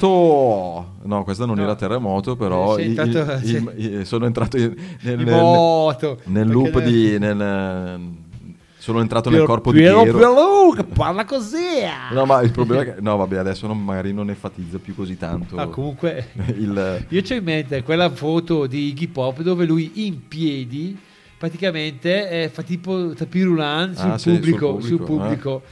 Speaker 3: Oh, no, questa non
Speaker 2: No.
Speaker 3: era terremoto, però
Speaker 2: Eh,
Speaker 3: il-
Speaker 2: entrato-
Speaker 3: il- il- sono entrato in- nel, nel-
Speaker 2: moto.
Speaker 3: nel loop
Speaker 2: ne-
Speaker 3: di... nel- sono entrato nel
Speaker 2: Piero-
Speaker 3: corpo di
Speaker 2: Piero
Speaker 3: Piero.
Speaker 2: Piero che parla così.
Speaker 3: No, ma il problema è che... No, vabbè, adesso non- magari non enfatizza più così tanto
Speaker 2: Ma comunque
Speaker 3: il...
Speaker 2: io c'ho in mente quella foto di Iggy Pop dove lui in piedi praticamente eh, fa tipo tapirulan sul,
Speaker 3: Ah, sì, sul
Speaker 2: pubblico, sul
Speaker 3: pubblico,
Speaker 2: pubblico.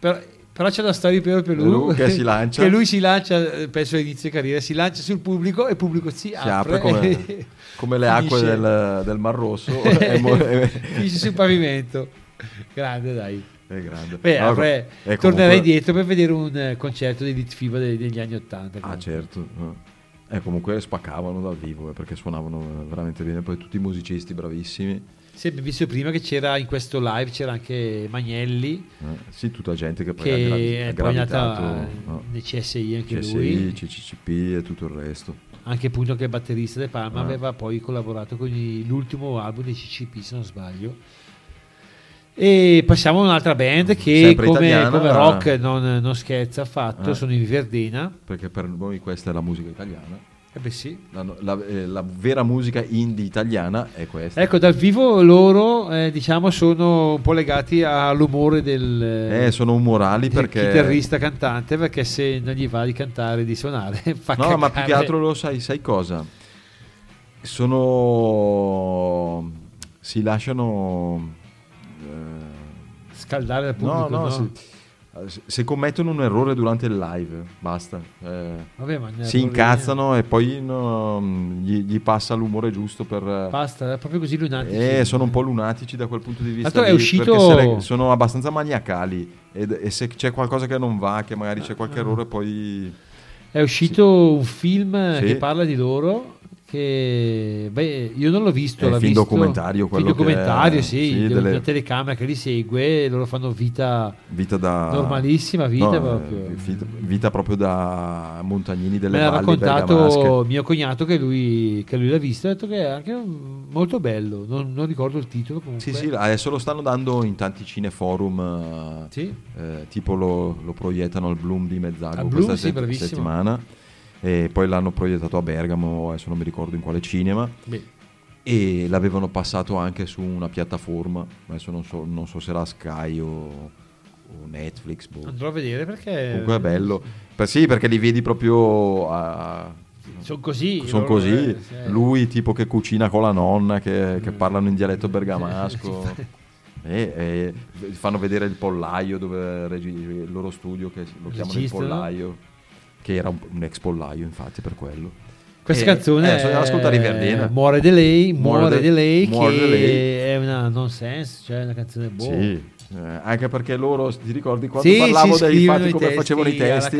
Speaker 2: Per- però c'è una storia di Piero Pelù
Speaker 3: che si lancia.
Speaker 2: che lui si lancia eh, penso all'inizio di carriera si lancia sul pubblico e il pubblico si,
Speaker 3: Si apre
Speaker 2: e
Speaker 3: come, come le acque del, del Mar Rosso.
Speaker 2: finisce sul pavimento grande dai
Speaker 3: è grande.
Speaker 2: Beh,
Speaker 3: No,
Speaker 2: avrei-
Speaker 3: comunque-
Speaker 2: tornerei indietro per vedere un eh, concerto di Lit Fiba degli, anni 80
Speaker 3: Ah, certo. eh. E comunque spaccavano dal vivo eh, perché suonavano veramente bene. Poi tutti i musicisti bravissimi.
Speaker 2: Sì, abbiamo visto prima che c'era in questo live c'era anche Magnelli
Speaker 3: eh. Sì, tutta gente che poi
Speaker 2: che
Speaker 3: ha, gravitato. no.
Speaker 2: nei CSI anche
Speaker 3: CSI,
Speaker 2: lui
Speaker 3: CCCP e tutto il resto.
Speaker 2: anche appunto che è batterista De Palma
Speaker 3: Ah.
Speaker 2: aveva poi collaborato con i- l'ultimo album dei CCP se non sbaglio e passiamo a un'altra band che
Speaker 3: Sempre
Speaker 2: come,
Speaker 3: italiana.
Speaker 2: come rock non, non scherza affatto
Speaker 3: Ah.
Speaker 2: sono i Verdena
Speaker 3: Perché per noi questa è la musica italiana.
Speaker 2: Eh beh sì
Speaker 3: La, la- eh, la vera musica indie italiana è questa.
Speaker 2: Ecco, dal vivo loro eh, diciamo sono un po' legati all'umore del,
Speaker 3: Eh, sono umorali perché...
Speaker 2: chitarrista cantante perché se non gli va di cantare di suonare fa
Speaker 3: No, ma più che altro lo sai, sai cosa? Sono... si lasciano... eh,
Speaker 2: scaldare al
Speaker 3: No,
Speaker 2: pubblico
Speaker 3: no,
Speaker 2: no?
Speaker 3: Se, se commettono un errore durante il live, basta. Eh,
Speaker 2: Vabbè,
Speaker 3: si incazzano e poi no, gli, gli passa l'umore giusto per...
Speaker 2: basta è proprio così lunatici
Speaker 3: Eh, sono un po' lunatici da quel punto di vista.
Speaker 2: Tanto è
Speaker 3: lì,
Speaker 2: uscito-
Speaker 3: le- sono abbastanza maniacali ed- e se c'è qualcosa che non va, che magari c'è
Speaker 2: Ah.
Speaker 3: qualche errore, poi...
Speaker 2: è uscito un film
Speaker 3: Sì.
Speaker 2: che parla di loro che beh, io non l'ho visto
Speaker 3: È
Speaker 2: l'ha
Speaker 3: film
Speaker 2: visto-
Speaker 3: documentario,
Speaker 2: film
Speaker 3: quello che
Speaker 2: documentario
Speaker 3: è-
Speaker 2: sì,
Speaker 3: sì, delle-
Speaker 2: una telecamera che li segue loro fanno vita
Speaker 3: Vita da...
Speaker 2: normalissima vita
Speaker 3: No,
Speaker 2: proprio
Speaker 3: eh, vita, proprio da montagnini delle
Speaker 2: Me l'ha
Speaker 3: valli
Speaker 2: raccontato
Speaker 3: bergamasche.
Speaker 2: mio cognato che lui, che lui l'ha visto ha detto che è anche molto bello. Non, non ricordo il titolo comunque.
Speaker 3: Sì, sì, adesso lo stanno dando in tanti cineforum, eh,
Speaker 2: Sì.
Speaker 3: eh, tipo lo, lo proiettano al Bloom di Mezzago
Speaker 2: Bloom,
Speaker 3: questa
Speaker 2: sì,
Speaker 3: set-
Speaker 2: bravissimo.
Speaker 3: settimana e poi l'hanno proiettato a Bergamo, adesso non mi ricordo in quale cinema
Speaker 2: Beh,
Speaker 3: e l'avevano passato anche su una piattaforma, adesso non so, non so se era Sky o, Netflix. boh.
Speaker 2: andrò a vedere perché
Speaker 3: Comunque è bello. Per- sì, perché li vedi proprio a-
Speaker 2: sono così.
Speaker 3: sono così.
Speaker 2: eh, sì.
Speaker 3: Lui tipo che cucina con la nonna, che, che
Speaker 2: Mm.
Speaker 3: parlano in dialetto bergamasco. E, e fanno vedere il pollaio dove regi- il loro studio che lo chiamano il pollaio che era un, ex pollaio infatti per quello
Speaker 2: Questa
Speaker 3: Eh,
Speaker 2: canzone
Speaker 3: eh, sono andato ad ascoltare i
Speaker 2: è
Speaker 3: Verdena.
Speaker 2: Muore di lei,
Speaker 3: Muore
Speaker 2: muore di lei,
Speaker 3: Muore
Speaker 2: che
Speaker 3: lei.
Speaker 2: è una nonsense, cioè una canzone buona.
Speaker 3: sì eh, anche perché loro ti ricordi quando
Speaker 2: Sì,
Speaker 3: parlavo dei fatti come facevano i testi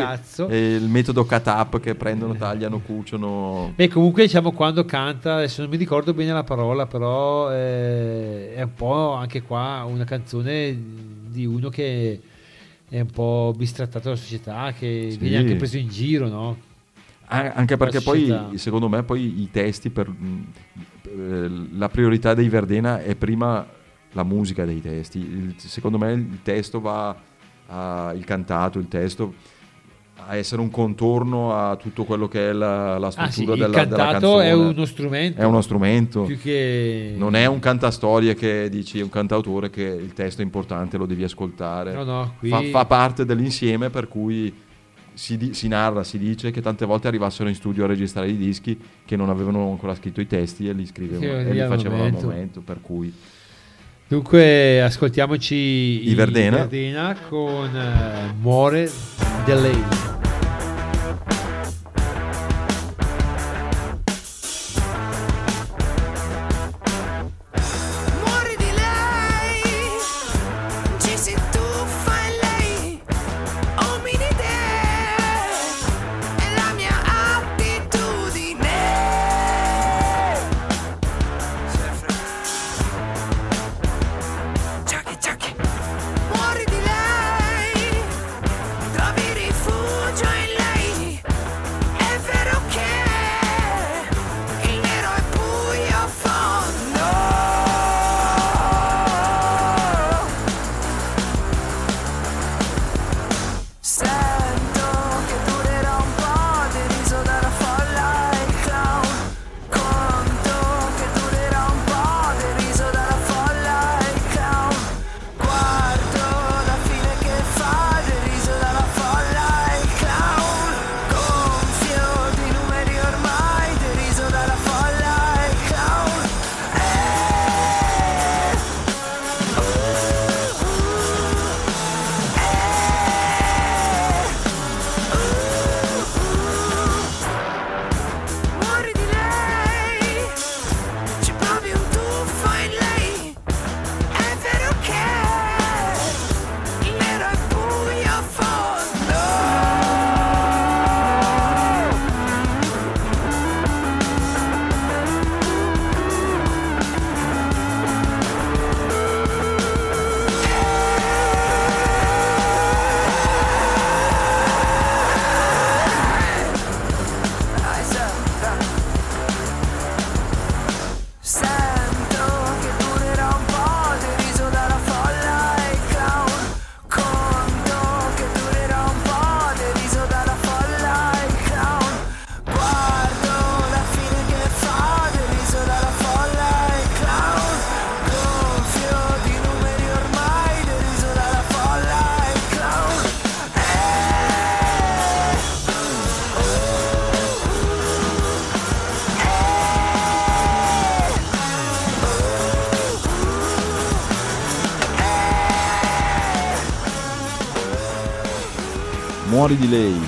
Speaker 3: e il metodo cut up che prendono tagliano cuciono
Speaker 2: Beh, comunque diciamo quando canta, adesso non mi ricordo bene la parola, però eh, è un po' anche qua una canzone di uno che è un po' bistrattato dalla società, che
Speaker 3: Sì.
Speaker 2: viene anche preso in giro, no?
Speaker 3: Anche perché poi, secondo me, poi i testi, per, mh, eh, la priorità dei Verdena è prima la musica dei testi. Il- secondo me il testo va, a, il cantato, il testo, a essere un contorno a tutto quello che è la, la
Speaker 2: Ah sì,
Speaker 3: struttura
Speaker 2: il
Speaker 3: della, della
Speaker 2: cantato
Speaker 3: canzone.
Speaker 2: è uno strumento.
Speaker 3: È uno strumento.
Speaker 2: Più che...
Speaker 3: Non è un cantastorie che dici, è un cantautore che il testo è importante, lo devi ascoltare.
Speaker 2: No, no, qui...
Speaker 3: fa, fa parte dell'insieme per cui si, si narra, si dice che tante volte arrivassero in studio a registrare i dischi che non avevano ancora scritto i testi e li scrivevano e li facevano al
Speaker 2: momento,
Speaker 3: per cui
Speaker 2: Dunque ascoltiamoci i
Speaker 3: Verdena.
Speaker 2: Verdena con eh, Muore di
Speaker 3: Muori di lei.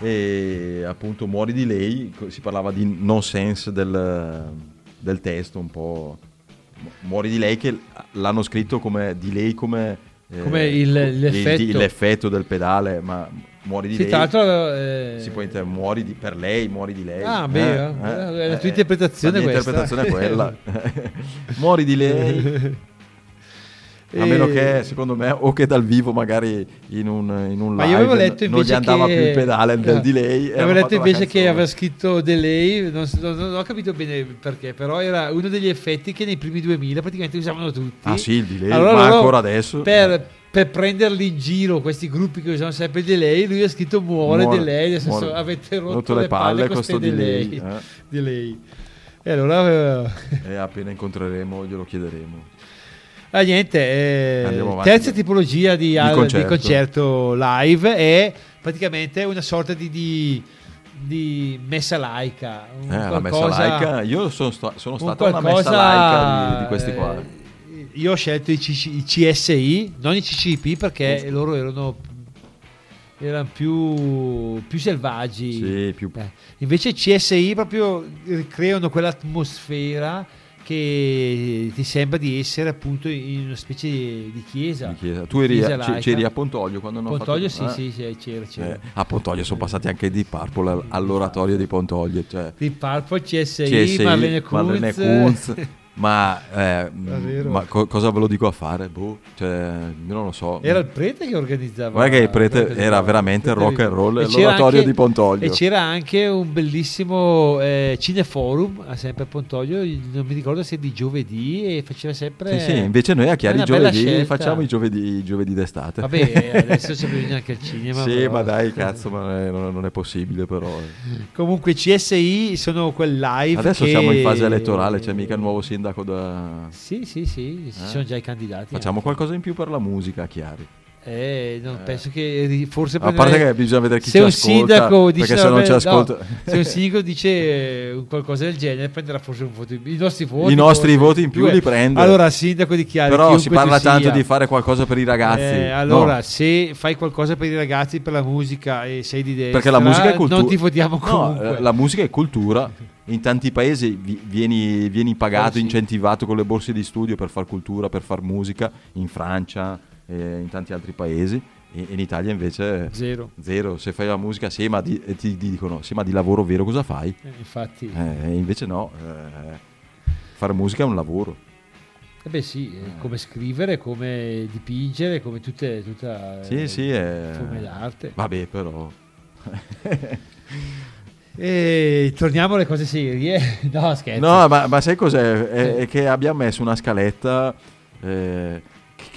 Speaker 3: E appunto Muori di lei, si parlava di nonsense del, del testo, un po'. Muori di lei che l'hanno scritto come di lei come, eh,
Speaker 2: Come il-
Speaker 3: il-
Speaker 2: l'effetto.
Speaker 3: l'effetto del pedale, ma muori di
Speaker 2: Sì,
Speaker 3: lei.
Speaker 2: tra l'altro, eh,
Speaker 3: si può intendere muori di- per lei, muori di lei.
Speaker 2: Ah, beh, eh, la tua interpretazione
Speaker 3: la mia
Speaker 2: questa.
Speaker 3: interpretazione è quella. muori di lei. A meno che, secondo me, o che dal vivo magari in un, in un
Speaker 2: Ma
Speaker 3: live
Speaker 2: io avevo letto
Speaker 3: non gli andava
Speaker 2: che...
Speaker 3: più il pedale del
Speaker 2: Ah,
Speaker 3: delay. e
Speaker 2: Avevo letto invece che aveva scritto delay, non, non- non ho capito bene perché, però era uno degli effetti che nei primi 2000 praticamente usavano tutti.
Speaker 3: Ah sì, il delay,
Speaker 2: Allora
Speaker 3: ma ancora adesso.
Speaker 2: Per, per prenderli in giro, questi gruppi che usano sempre il delay, lui ha scritto muore,
Speaker 3: Muore,
Speaker 2: delay, nel senso
Speaker 3: muore.
Speaker 2: avete rotto,
Speaker 3: Rotto le palle con sto
Speaker 2: queste
Speaker 3: delay,
Speaker 2: delay.
Speaker 3: eh.
Speaker 2: delay. E allora... eh,
Speaker 3: appena incontreremo glielo chiederemo.
Speaker 2: Ah, niente, eh, terza tipologia di, al- di
Speaker 3: concerto.
Speaker 2: concerto. live è praticamente una sorta di, di- di messa laica.
Speaker 3: Eh, la messa
Speaker 2: qualcosa-
Speaker 3: laica, io sono, sta- sono stato a una messa
Speaker 2: qualcosa,
Speaker 3: laica di, di questi qua.
Speaker 2: eh, Io ho scelto i, CC i CSI, non i CCP perché loro erano, erano più, più selvaggi.
Speaker 3: Sì, più
Speaker 2: Eh, invece i CSI proprio creano quell'atmosfera che ti sembra di essere appunto in una specie di chiesa.
Speaker 3: di chiesa. Tu eri,
Speaker 2: Chiesa laica.
Speaker 3: c'eri a Pontoglio quando hanno
Speaker 2: Pontoglio
Speaker 3: fatto...
Speaker 2: sì,
Speaker 3: eh?
Speaker 2: sì, sì, c'era, c'era.
Speaker 3: Eh, a Pontoglio sono passati anche di Purple all- all'oratorio di Pontoglio. Cioè,
Speaker 2: Di Purple, CSI,
Speaker 3: CSI,
Speaker 2: Marlene Kunz.
Speaker 3: Marlene Kunz. ma, eh, ma co- cosa ve lo dico a fare? Boh, cioè, io non lo so.
Speaker 2: Era il prete che organizzava.
Speaker 3: Guarda che il prete era veramente rock and roll, l'oratorio
Speaker 2: anche-
Speaker 3: di Pontoglio.
Speaker 2: E c'era anche un bellissimo eh, cineforum, a sempre a Pontoglio, non mi ricordo se di giovedì, e faceva sempre...
Speaker 3: Sì, sì, invece noi a Chiari giovedì facciamo i giovedì, i giovedì d'estate.
Speaker 2: Vabbè, adesso c'è bisogno anche al cinema.
Speaker 3: sì,
Speaker 2: però-
Speaker 3: ma dai, cazzo, ma non è, non- è possibile però. eh.
Speaker 2: Comunque CSI sono quel live
Speaker 3: Adesso
Speaker 2: che-
Speaker 3: siamo in fase elettorale, c'è mica il nuovo sindaco da...
Speaker 2: Sì, sì, sì, ci
Speaker 3: Eh?
Speaker 2: sono già i candidati.
Speaker 3: Facciamo qualcosa in più per la musica, Chiari.
Speaker 2: Eh, non penso che forse
Speaker 3: A parte che bisogna vedere chi
Speaker 2: se
Speaker 3: ci
Speaker 2: un
Speaker 3: ascolta,
Speaker 2: sindaco dice
Speaker 3: se non ci
Speaker 2: no, se un sindaco dice eh, qualcosa del genere prenderà forse un voto in più. i nostri voti
Speaker 3: I nostri voti in più
Speaker 2: Due.
Speaker 3: li prende.
Speaker 2: allora sindaco di Chiari
Speaker 3: Però si parla tanto
Speaker 2: sia,
Speaker 3: di fare qualcosa per i ragazzi.
Speaker 2: eh, allora
Speaker 3: No,
Speaker 2: se fai qualcosa per i ragazzi per la musica e sei di destra
Speaker 3: perché la musica è cultura.
Speaker 2: non ti votiamo
Speaker 3: No,
Speaker 2: comunque
Speaker 3: eh, la musica è cultura. In tanti paesi vi- vieni, vieni pagato,
Speaker 2: Eh, sì.
Speaker 3: incentivato con le borse di studio per far cultura, per far musica, in Francia in tanti altri paesi. E in Italia invece
Speaker 2: zero
Speaker 3: zero. Se fai la musica, sì, ma di, e ti, ti dicono, sì, ma di lavoro vero cosa fai?
Speaker 2: Eh, infatti
Speaker 3: Eh, invece no, eh, fare musica è un lavoro.
Speaker 2: Eh beh sì, eh, come scrivere, come dipingere, come tutte, tutta
Speaker 3: Sì,
Speaker 2: eh,
Speaker 3: sì, è...
Speaker 2: forme d'arte.
Speaker 3: Vabbè, però...
Speaker 2: E torniamo alle cose serie. no, scherzo.
Speaker 3: No, ma, ma sai cos'è? È, è che abbiamo messo una scaletta eh,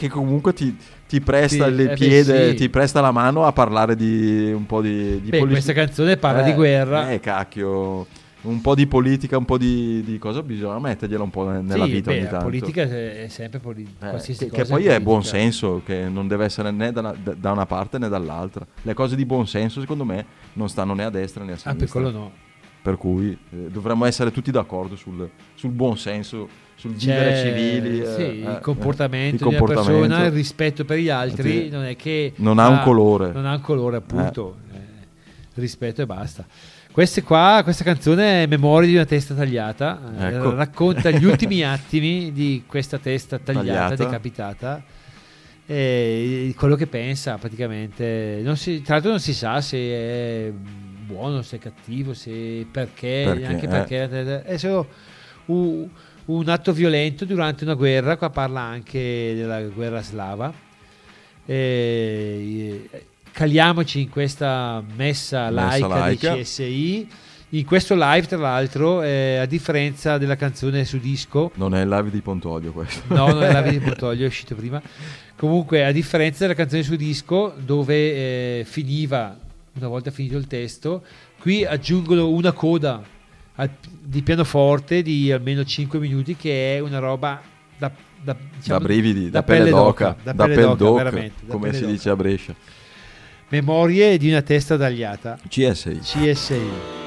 Speaker 3: che, comunque ti, ti presta
Speaker 2: Ti-
Speaker 3: il
Speaker 2: eh
Speaker 3: piede,
Speaker 2: sì.
Speaker 3: ti presta la mano a parlare di un po' di, di
Speaker 2: Beh,
Speaker 3: poli-
Speaker 2: questa canzone parla
Speaker 3: Eh,
Speaker 2: di guerra.
Speaker 3: Eh, cacchio. Un po' di politica, un po' di, di cosa bisogna mettergliela un po' ne- nella
Speaker 2: Sì,
Speaker 3: vita
Speaker 2: beh,
Speaker 3: ogni
Speaker 2: la
Speaker 3: tanto.
Speaker 2: politica è sempre politica.
Speaker 3: Eh,
Speaker 2: qualsiasi
Speaker 3: che, che poi è buon
Speaker 2: politica.
Speaker 3: senso, che non deve essere né da una, da una parte né dall'altra. Le cose di buon senso, secondo me, non stanno né a destra né a
Speaker 2: Ah,
Speaker 3: sinistra.
Speaker 2: per quello no.
Speaker 3: Per cui eh, dovremmo essere tutti d'accordo sul, sul buon senso, sul vivere civili. eh,
Speaker 2: sì,
Speaker 3: eh,
Speaker 2: il comportamento
Speaker 3: il
Speaker 2: di una
Speaker 3: comportamento.
Speaker 2: persona, il rispetto per gli altri,
Speaker 3: Sì.
Speaker 2: non è che
Speaker 3: Non ha un colore.
Speaker 2: Non ha un colore, appunto. Eh, rispetto e basta. Queste qua, questa canzone è Memoria di una testa tagliata. eh,
Speaker 3: Ecco.
Speaker 2: racconta gli ultimi attimi di questa testa tagliata,
Speaker 3: Tagliata.
Speaker 2: decapitata. E quello che pensa praticamente. Si- tra l'altro non si sa se è buono, se è cattivo, se perché,
Speaker 3: Perché,
Speaker 2: anche
Speaker 3: eh.
Speaker 2: perché è solo un, un atto violento durante una guerra. Qua parla anche della guerra slava. E, caliamoci in questa messa laica,
Speaker 3: laica.
Speaker 2: dei CSI. In questo live, tra l'altro, eh, a differenza della canzone su disco,
Speaker 3: Non è il live di Pontoglio questo.
Speaker 2: no, non è la di Pontoglio, è uscito prima. Comunque, a differenza della canzone su disco, dove eh, finiva, una volta finito il testo, qui aggiungono una coda al- di pianoforte di almeno 5 minuti, che è una roba da, da, diciamo,
Speaker 3: da brividi, da,
Speaker 2: da
Speaker 3: pelle d'oca,
Speaker 2: da
Speaker 3: da
Speaker 2: pelle
Speaker 3: pelle
Speaker 2: d'oca,
Speaker 3: d'oca, come
Speaker 2: pelle
Speaker 3: si
Speaker 2: d'oca.
Speaker 3: dice a Brescia.
Speaker 2: Memorie di una testa tagliata.
Speaker 3: CSI.
Speaker 2: CSI.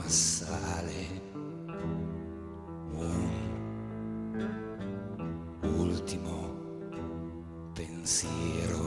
Speaker 7: Massale, un ultimo pensiero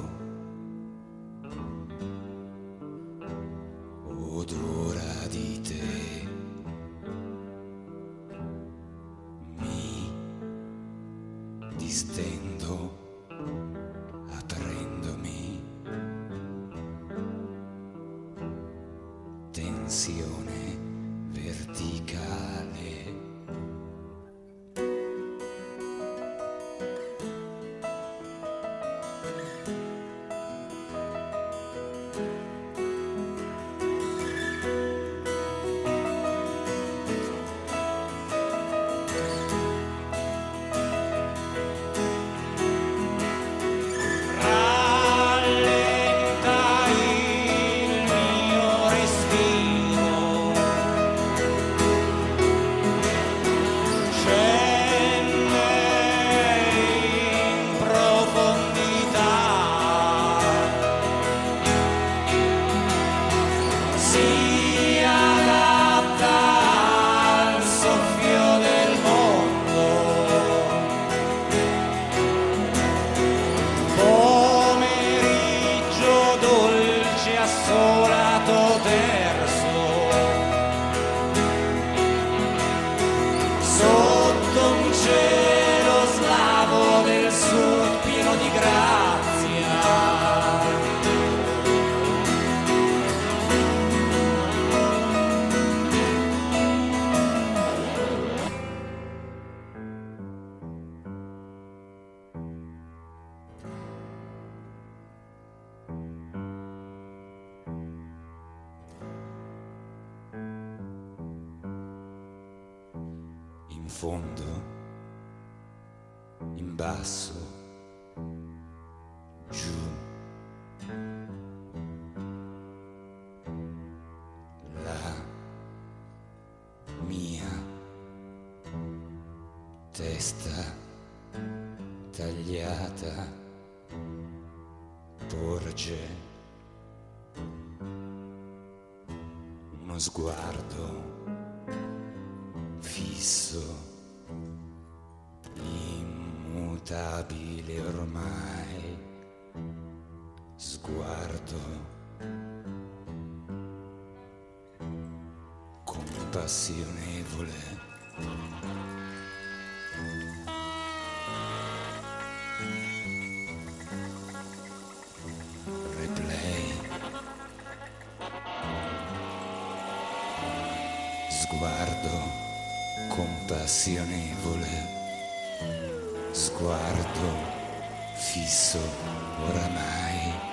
Speaker 7: sguardo compassionevole, sguardo fisso oramai.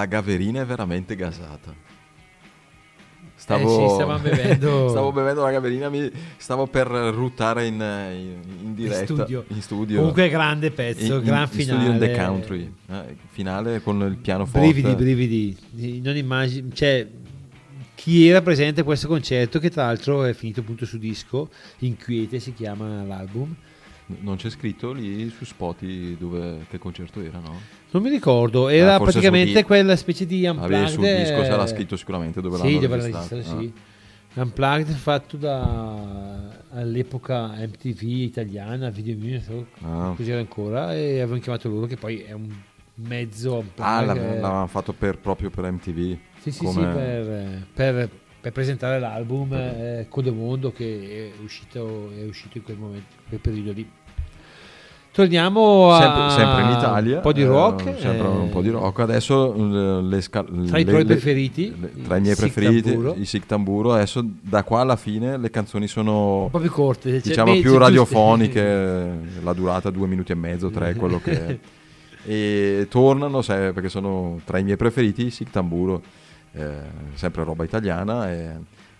Speaker 3: La Gaverina è veramente gasata. Stavo,
Speaker 2: Eh sì, bevendo-
Speaker 3: stavo bevendo la Gaverina, mi stavo per ruttare in, in- in diretta.
Speaker 2: studio.
Speaker 3: In studio.
Speaker 2: Comunque grande pezzo,
Speaker 3: In-
Speaker 2: gran
Speaker 3: in studio in
Speaker 2: finale.
Speaker 3: The Country. Eh, finale con il pianoforte.
Speaker 2: Brividi, brividi. Non immagini, cioè, chi era presente a questo concerto, che tra l'altro è finito appunto su disco, Inquiete si chiama l'album.
Speaker 3: Non c'è scritto lì su Spotify dove, che concerto era, no?
Speaker 2: Non mi ricordo, era
Speaker 3: Ah, su
Speaker 2: praticamente quella specie di
Speaker 3: Vabbè,
Speaker 2: unplugged.
Speaker 3: sul disco sarà
Speaker 2: eh,
Speaker 3: scritto sicuramente dove
Speaker 2: sì,
Speaker 3: l'hanno registrato. Ah.
Speaker 2: sì. Unplugged fatto da all'epoca MTV italiana, Video Music,
Speaker 3: Ah.
Speaker 2: così era ancora, e avevano chiamato loro che poi è un mezzo unplugged.
Speaker 3: Ah, l'av-
Speaker 2: eh,
Speaker 3: l'avevano fatto per- proprio per MTV.
Speaker 2: Sì, sì, sì, per, per- per presentare l'album eh, Codemondo che è uscito, è uscito in quel momento, in quel periodo lì. Torniamo a
Speaker 3: Sempre, sempre in Italia.
Speaker 2: un po' di
Speaker 3: eh,
Speaker 2: rock.
Speaker 3: sempre
Speaker 2: eh,
Speaker 3: un po' di rock. Adesso eh, le sca-
Speaker 2: Tra i
Speaker 3: le-
Speaker 2: tuoi
Speaker 3: le-
Speaker 2: preferiti,
Speaker 3: le-
Speaker 2: i
Speaker 3: tra i miei
Speaker 2: Sic
Speaker 3: preferiti,
Speaker 2: Tamburo.
Speaker 3: i Sic Tamburo. Adesso da qua alla fine le canzoni sono
Speaker 2: Un po' più corte, cioè,
Speaker 3: diciamo
Speaker 2: beh,
Speaker 3: più radiofoniche, la durata due minuti e mezzo, tre, quello che è. E tornano sai, perché sono tra i miei preferiti i Sic Tamburo, eh, sempre roba italiana. E,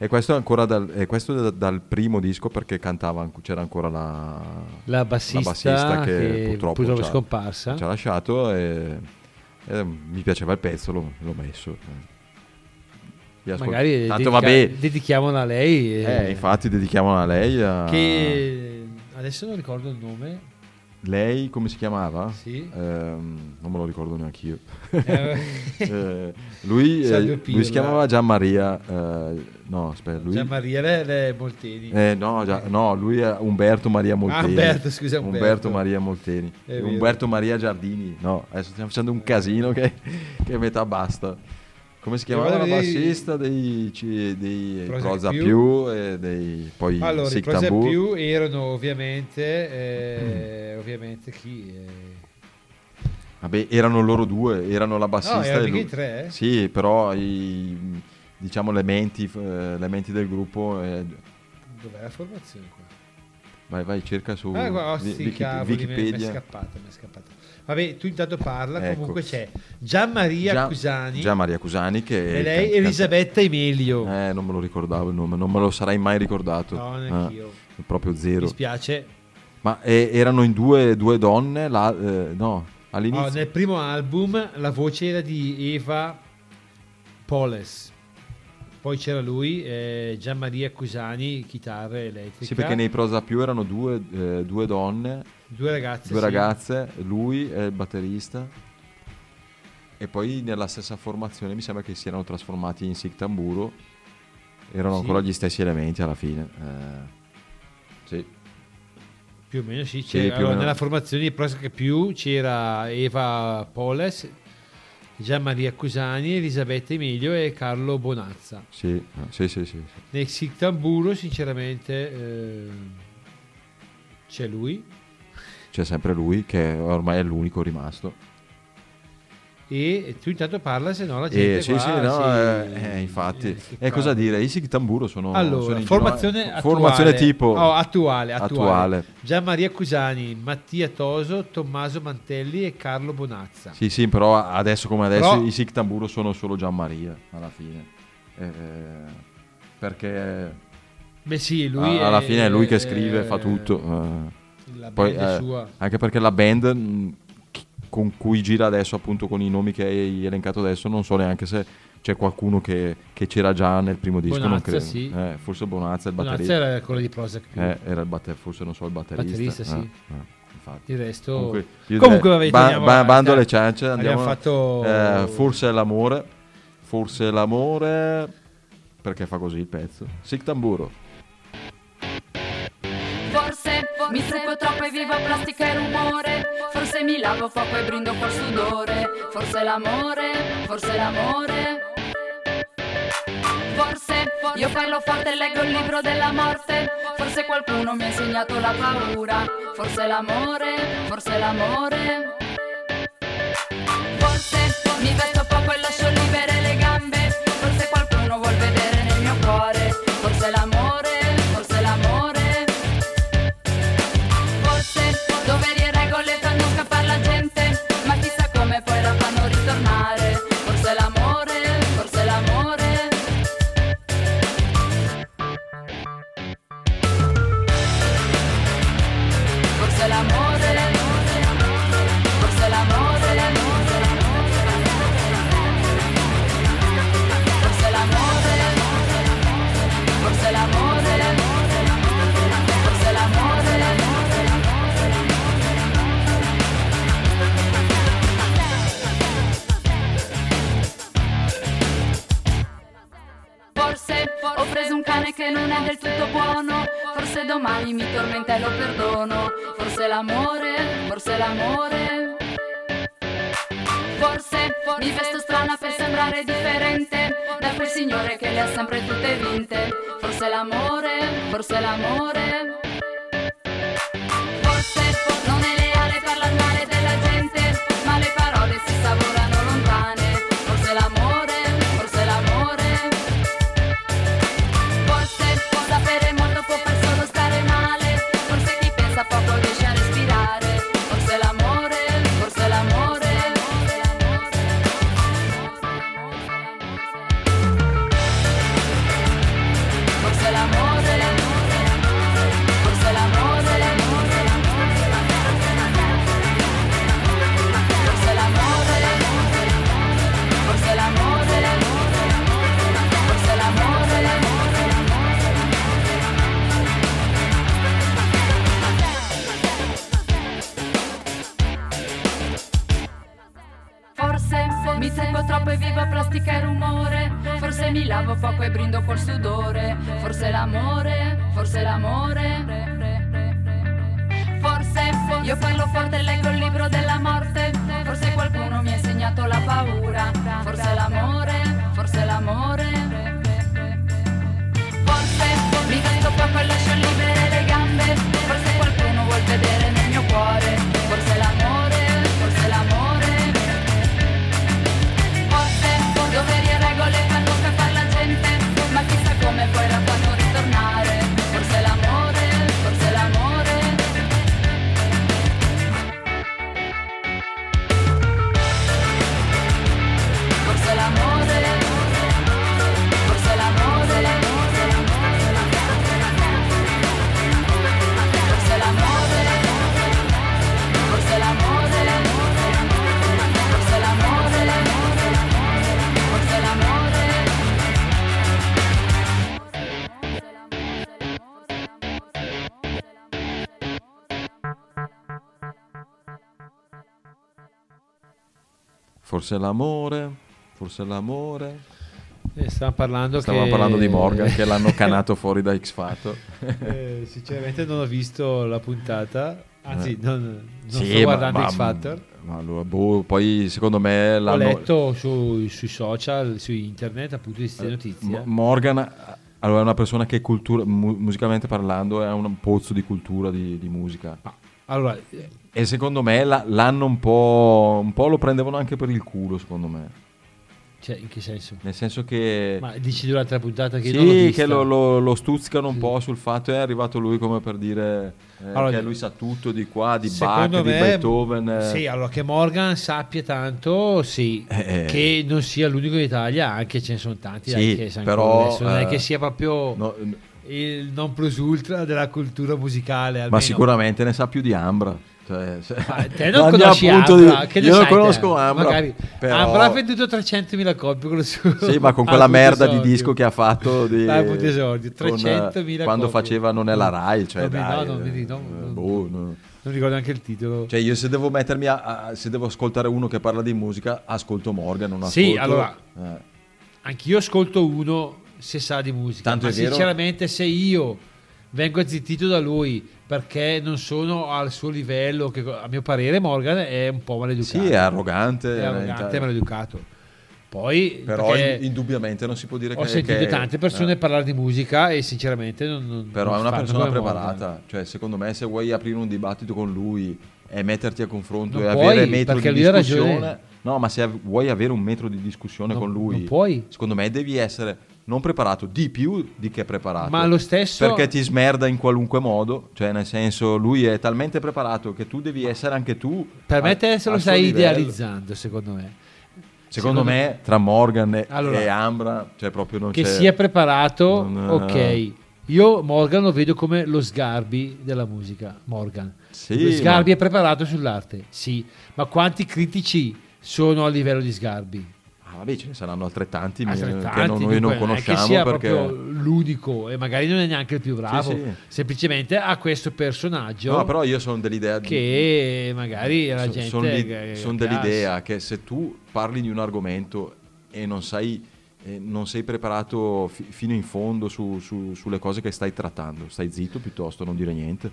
Speaker 3: e questo è ancora dal, e questo dal primo disco perché cantava, c'era ancora la,
Speaker 2: La bassista che
Speaker 3: purtroppo,
Speaker 2: purtroppo è scomparsa.
Speaker 3: Ci ha lasciato e, e mi piaceva il pezzo, l'ho, l'ho messo.
Speaker 2: Magari
Speaker 3: Tanto
Speaker 2: dedica-
Speaker 3: vabbè,
Speaker 2: dedichiamola a lei.
Speaker 3: eh, infatti dedichiamola a lei. a-
Speaker 2: Che adesso non ricordo il nome.
Speaker 3: Lei come si chiamava?
Speaker 2: Sì.
Speaker 3: Ehm, non me lo ricordo neanche io.
Speaker 2: Eh,
Speaker 3: Eh, lui, eh, lui si chiamava Gian Maria. eh, no, aspetta, lui.
Speaker 2: Gian Maria le, le Molteni.
Speaker 3: Eh, no, Gia- no, lui è Umberto Maria Molteni.
Speaker 2: Ah, Umberto, scusa, Umberto.
Speaker 3: Maria Molteni. Umberto Maria Giardini. No, adesso stiamo facendo un casino che, che metà basta. Come si chiamava la
Speaker 2: dei-
Speaker 3: bassista dei, dei
Speaker 2: Prozac
Speaker 3: Proza
Speaker 2: più.
Speaker 3: più e dei poi
Speaker 2: Allora, i
Speaker 3: Tambur.
Speaker 2: più erano ovviamente, eh, ovviamente chi? Eh,
Speaker 3: Vabbè, erano loro due, erano la bassista
Speaker 2: No, erano
Speaker 3: e lui.
Speaker 2: tre, eh?
Speaker 3: Sì, però i diciamo le menti, eh, le menti del gruppo eh,
Speaker 2: dov'è la formazione qua?
Speaker 3: vai vai cerca su
Speaker 2: Ah, guarda, oh, sti
Speaker 3: Wiki-
Speaker 2: cavoli, mi- Mi è
Speaker 3: Wikipedia.
Speaker 2: scappata, mi è scappata. Vabbè, tu intanto parla,
Speaker 3: Ecco.
Speaker 2: comunque c'è Gian Maria
Speaker 3: Gian-
Speaker 2: Cusani
Speaker 3: Gian Maria Cusani che
Speaker 2: e lei
Speaker 3: can-
Speaker 2: Elisabetta Emilio.
Speaker 3: Eh, non me lo ricordavo il nome, non me lo sarei mai ricordato.
Speaker 2: No, neanch'io.
Speaker 3: Eh, proprio
Speaker 2: Mi
Speaker 3: zero.
Speaker 2: spiace.
Speaker 3: Ma eh, erano in due, due donne, la- eh, no, all'inizio.
Speaker 2: Oh, nel primo album la voce era di Eva Poles. Poi c'era lui, eh, Gian Maria Cusani, chitarra elettrica.
Speaker 3: Sì, perché nei Prosa più erano due, eh, due donne,
Speaker 2: Due ragazze.
Speaker 3: due
Speaker 2: sì.
Speaker 3: ragazze, lui e il batterista. E poi nella stessa formazione mi sembra che si erano trasformati in Sic Tamburo. Erano
Speaker 2: Sì.
Speaker 3: ancora gli stessi elementi alla fine. Eh, sì.
Speaker 2: Più o meno sì.
Speaker 3: Sì,
Speaker 2: allora,
Speaker 3: meno.
Speaker 2: Nella formazione di Prozac più c'era Eva Poles, Gian Maria Cusani, Elisabetta Emilio e Carlo Bonazza.
Speaker 3: Sì, eh, sì, sì, sì, sì.
Speaker 2: Nel Sic Tamburo sinceramente eh, c'è lui
Speaker 3: C'è sempre lui che ormai è l'unico rimasto.
Speaker 2: E tu intanto parla se no la gente
Speaker 3: Eh, sì,
Speaker 2: qua
Speaker 3: sì, no,
Speaker 2: si-
Speaker 3: eh, eh, infatti.
Speaker 2: eh, che
Speaker 3: E cosa dire? I Sig Tamburo sono,
Speaker 2: Allora,
Speaker 3: sono
Speaker 2: formazione, attuale,
Speaker 3: formazione tipo
Speaker 2: Oh, attuale, attuale.
Speaker 3: attuale.
Speaker 2: Gian Maria Cusani, Mattia Toso, Tommaso Mantelli e Carlo Bonazza.
Speaker 3: Sì, sì, però adesso come adesso
Speaker 2: Però-
Speaker 3: i Sig Tamburo sono solo Gian Maria alla fine. Eh, perché
Speaker 2: Beh sì, lui
Speaker 3: a- alla
Speaker 2: è-
Speaker 3: fine è lui che scrive, fa tutto. eh.
Speaker 2: La
Speaker 3: Poi,
Speaker 2: band è
Speaker 3: eh,
Speaker 2: sua.
Speaker 3: anche perché la band chi- con cui gira adesso, appunto con i nomi che hai elencato adesso, non so neanche se c'è qualcuno che, che c'era già nel primo disco. non
Speaker 2: Bonazza,
Speaker 3: credo.
Speaker 2: sì.
Speaker 3: Eh, forse Bonazza, il
Speaker 2: Bonazza
Speaker 3: batterista.
Speaker 2: era quello di Prozac.
Speaker 3: Eh, era il batter- forse non so il batterista.
Speaker 2: Batterista, sì.
Speaker 3: Eh, eh.
Speaker 2: Il resto...
Speaker 3: Comunque,
Speaker 2: Comunque, vabbè,
Speaker 3: ba- ba- bando
Speaker 2: eh.
Speaker 3: alle ciance,
Speaker 2: Abbiamo
Speaker 3: andiamo.
Speaker 2: fatto-
Speaker 3: eh, forse è l'amore. Forse è l'amore. Perché fa così il pezzo. Sic tamburo.
Speaker 8: Mi trucco troppo e vivo plastica e rumore. Forse mi lavo poco e brindo col sudore. Forse l'amore, forse l'amore. Forse io parlo forte e leggo il libro della morte. Forse qualcuno mi ha insegnato la paura. Forse l'amore, forse l'amore. Forse. Mi vesto poco e lascio libere le è del tutto buono, forse domani mi tormenta e lo perdono, forse l'amore, forse l'amore. Forse mi vesto strana per sembrare differente da quel signore che le ha sempre tutte vinte. Forse l'amore, forse l'amore. Forse non è forse l'amore. Forse io parlo Forse l'amore, forse l'amore.
Speaker 2: Eh, stavamo parlando
Speaker 3: Stavamo
Speaker 2: che-
Speaker 3: parlando di Morgan che l'hanno canato fuori da X Factor.
Speaker 2: Eh, sinceramente non ho visto la puntata, anzi
Speaker 3: Eh.
Speaker 2: non, non
Speaker 3: Sì,
Speaker 2: sto guardando
Speaker 3: ma-
Speaker 2: X Factor.
Speaker 3: ma allora, boh, poi secondo me
Speaker 2: Ho
Speaker 3: l'hanno...
Speaker 2: letto su- sui social, su internet appunto di queste
Speaker 3: Eh,
Speaker 2: notizie.
Speaker 3: Mo- Morgan allora, è una persona che cultura, mu- musicalmente parlando è un pozzo di cultura di, di musica.
Speaker 2: Allora, eh,
Speaker 3: E secondo me la- l'hanno un po', un po' lo prendevano anche per il culo, secondo me.
Speaker 2: cioè, in che senso?
Speaker 3: Nel senso che...
Speaker 2: Ma dici durante la puntata che
Speaker 3: sì, che lo, lo- lo stuzzicano un po' sul fatto è arrivato lui come per dire eh,
Speaker 2: Allora,
Speaker 3: che lui sa tutto di qua, di Bach,
Speaker 2: Secondo
Speaker 3: di
Speaker 2: me,
Speaker 3: Beethoven. eh.
Speaker 2: Sì, allora che Morgan sappia tanto, sì,
Speaker 3: Eh,
Speaker 2: che non sia l'unico in Italia, anche ce ne sono tanti
Speaker 3: Sì,
Speaker 2: dai, che
Speaker 3: però,
Speaker 2: adesso, non è
Speaker 3: eh,
Speaker 2: che sia proprio
Speaker 3: no,
Speaker 2: il non plus ultra della cultura musicale.
Speaker 3: ma
Speaker 2: almeno.
Speaker 3: sicuramente ne sa più di Ambra. Cioè, se-
Speaker 2: Ma te non conosci Ambra,
Speaker 3: di-
Speaker 2: che
Speaker 3: io non
Speaker 2: sai te?
Speaker 3: conosco Ambra,
Speaker 2: Magari
Speaker 3: però-
Speaker 2: Ambra ha venduto 300.000 copie con suo
Speaker 3: Sì, ma con quella merda di
Speaker 2: d'esordio.
Speaker 3: disco che ha fatto di,
Speaker 2: L'album d'esordio,
Speaker 3: con, eh,
Speaker 2: 300.000
Speaker 3: quando faceva Non è la Rai, cioè
Speaker 2: Non mi-
Speaker 3: dai,
Speaker 2: no,
Speaker 3: eh,
Speaker 2: no,
Speaker 3: eh,
Speaker 2: non-
Speaker 3: boh, no.
Speaker 2: Non ricordo neanche il titolo.
Speaker 3: Cioè io se devo mettermi a, a- se devo ascoltare uno che parla di musica, ascolto Morgan, non
Speaker 2: Sì,
Speaker 3: ascolto
Speaker 2: allora,
Speaker 3: eh.
Speaker 2: Anch'io ascolto uno se sa di musica.
Speaker 3: Tanto
Speaker 2: ma sinceramente, se io vengo azzittito da lui perché non sono al suo livello, che a mio parere Morgan è un po' maleducato.
Speaker 3: Sì, è arrogante,
Speaker 2: È arrogante e maleducato. Poi,
Speaker 3: Però indubbiamente non si può dire
Speaker 2: ho
Speaker 3: che
Speaker 2: sentito
Speaker 3: che-
Speaker 2: tante persone
Speaker 3: eh.
Speaker 2: parlare di musica e sinceramente non, non-
Speaker 3: Però
Speaker 2: non
Speaker 3: è una persona preparata,
Speaker 2: Morgan.
Speaker 3: cioè secondo me se vuoi aprire un dibattito con lui e metterti a confronto
Speaker 2: Non
Speaker 3: e
Speaker 2: puoi,
Speaker 3: avere metro di discussione,
Speaker 2: ragione.
Speaker 3: no, ma se vuoi avere un metro di discussione
Speaker 2: No,
Speaker 3: con lui,
Speaker 2: non puoi.
Speaker 3: secondo me devi essere non preparato di più di che preparato.
Speaker 2: Ma lo stesso-
Speaker 3: perché ti smerda in qualunque modo, cioè nel senso lui è talmente preparato che tu devi essere anche tu
Speaker 2: Per me te se lo stai
Speaker 3: livello.
Speaker 2: idealizzando, secondo me.
Speaker 3: Secondo me tra Morgan e,
Speaker 2: Allora,
Speaker 3: e Ambra, cioè proprio non
Speaker 2: che
Speaker 3: c'è
Speaker 2: sia preparato,
Speaker 3: non-
Speaker 2: ok. Io Morgan lo vedo come lo Sgarbi della musica. Morgan.
Speaker 3: Sì,
Speaker 2: lo Sgarbi
Speaker 3: ma-
Speaker 2: è preparato sull'arte, sì. Ma quanti critici sono a livello di Sgarbi?
Speaker 3: Ah, vabbè, ce ne saranno altrettanti,
Speaker 2: Altrettanti,
Speaker 3: che non- noi non
Speaker 2: dunque, non è
Speaker 3: conosciamo
Speaker 2: che sia
Speaker 3: perché
Speaker 2: proprio l'unico e magari non è neanche il più bravo.
Speaker 3: Sì, sì.
Speaker 2: Semplicemente ha questo personaggio
Speaker 3: No, però io sono dell'idea di-
Speaker 2: che magari la
Speaker 3: So-
Speaker 2: gente
Speaker 3: son di- son dell'idea che se tu parli di un argomento e non sai e non sei preparato fi- fino in fondo su- su- sulle cose che stai trattando. Stai zitto piuttosto, non dire niente.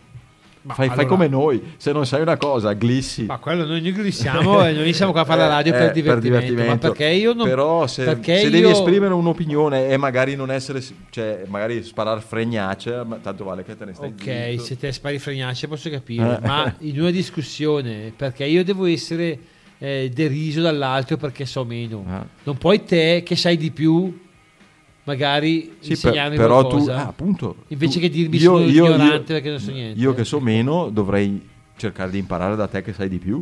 Speaker 2: Ma
Speaker 3: Fai, fai
Speaker 2: allora-
Speaker 3: come noi, se non sai una cosa, glissi.
Speaker 2: Ma quello noi noi glissiamo e noi siamo qua a fare la radio
Speaker 3: Eh,
Speaker 2: per,
Speaker 3: eh,
Speaker 2: divertimento, Ma perché io non.
Speaker 3: Però se, se devi
Speaker 2: io-
Speaker 3: esprimere un'opinione e magari non essere, cioè magari sparare fregnacce, tanto vale che te ne stai
Speaker 2: Ok,
Speaker 3: zitto.
Speaker 2: se te spari fregnacce posso capire,
Speaker 3: Eh.
Speaker 2: ma in una discussione perché io devo essere eh, deriso dall'altro perché so meno.
Speaker 3: Ah.
Speaker 2: Non puoi te che sai di più magari
Speaker 3: Sì, per- però tu,
Speaker 2: qualcosa.
Speaker 3: ah, appunto,
Speaker 2: Invece
Speaker 3: tu-
Speaker 2: che dirmi
Speaker 3: io-
Speaker 2: sono
Speaker 3: io-
Speaker 2: ignorante
Speaker 3: io-
Speaker 2: perché non so niente.
Speaker 3: Io che so meno dovrei cercare di imparare da te che sai di più.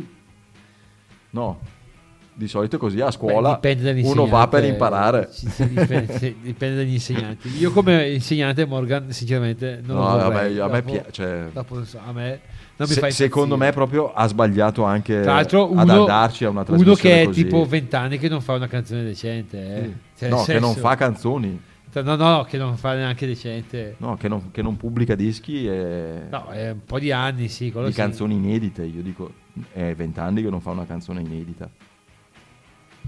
Speaker 3: No, di solito è così a
Speaker 2: Beh,
Speaker 3: scuola
Speaker 2: dipende
Speaker 3: uno va per
Speaker 2: dall'insegnante,
Speaker 3: imparare.
Speaker 2: dipende, dipende dagli insegnanti. Io come insegnante Morgan, sinceramente, non
Speaker 3: No,
Speaker 2: lo
Speaker 3: vabbè,
Speaker 2: vorrei.
Speaker 3: a me
Speaker 2: Dopo-
Speaker 3: pia- cioè-
Speaker 2: dopo a me non mi
Speaker 3: Se-
Speaker 2: fa
Speaker 3: secondo me proprio ha sbagliato anche
Speaker 2: l'altro
Speaker 3: ad
Speaker 2: uno,
Speaker 3: andarci a una
Speaker 2: uno
Speaker 3: trasmissione
Speaker 2: che è
Speaker 3: così.
Speaker 2: tipo 20 anni che non fa una canzone decente. eh.
Speaker 3: Sì.
Speaker 2: Cioè,
Speaker 3: no, che non fa canzoni,
Speaker 2: No, no, che non fa neanche decente.
Speaker 3: no, che non, che non pubblica dischi e
Speaker 2: No, è un po' di anni, sì.
Speaker 3: di
Speaker 2: sì.
Speaker 3: canzoni inedite. Io dico, è 20 anni che non fa una canzone inedita.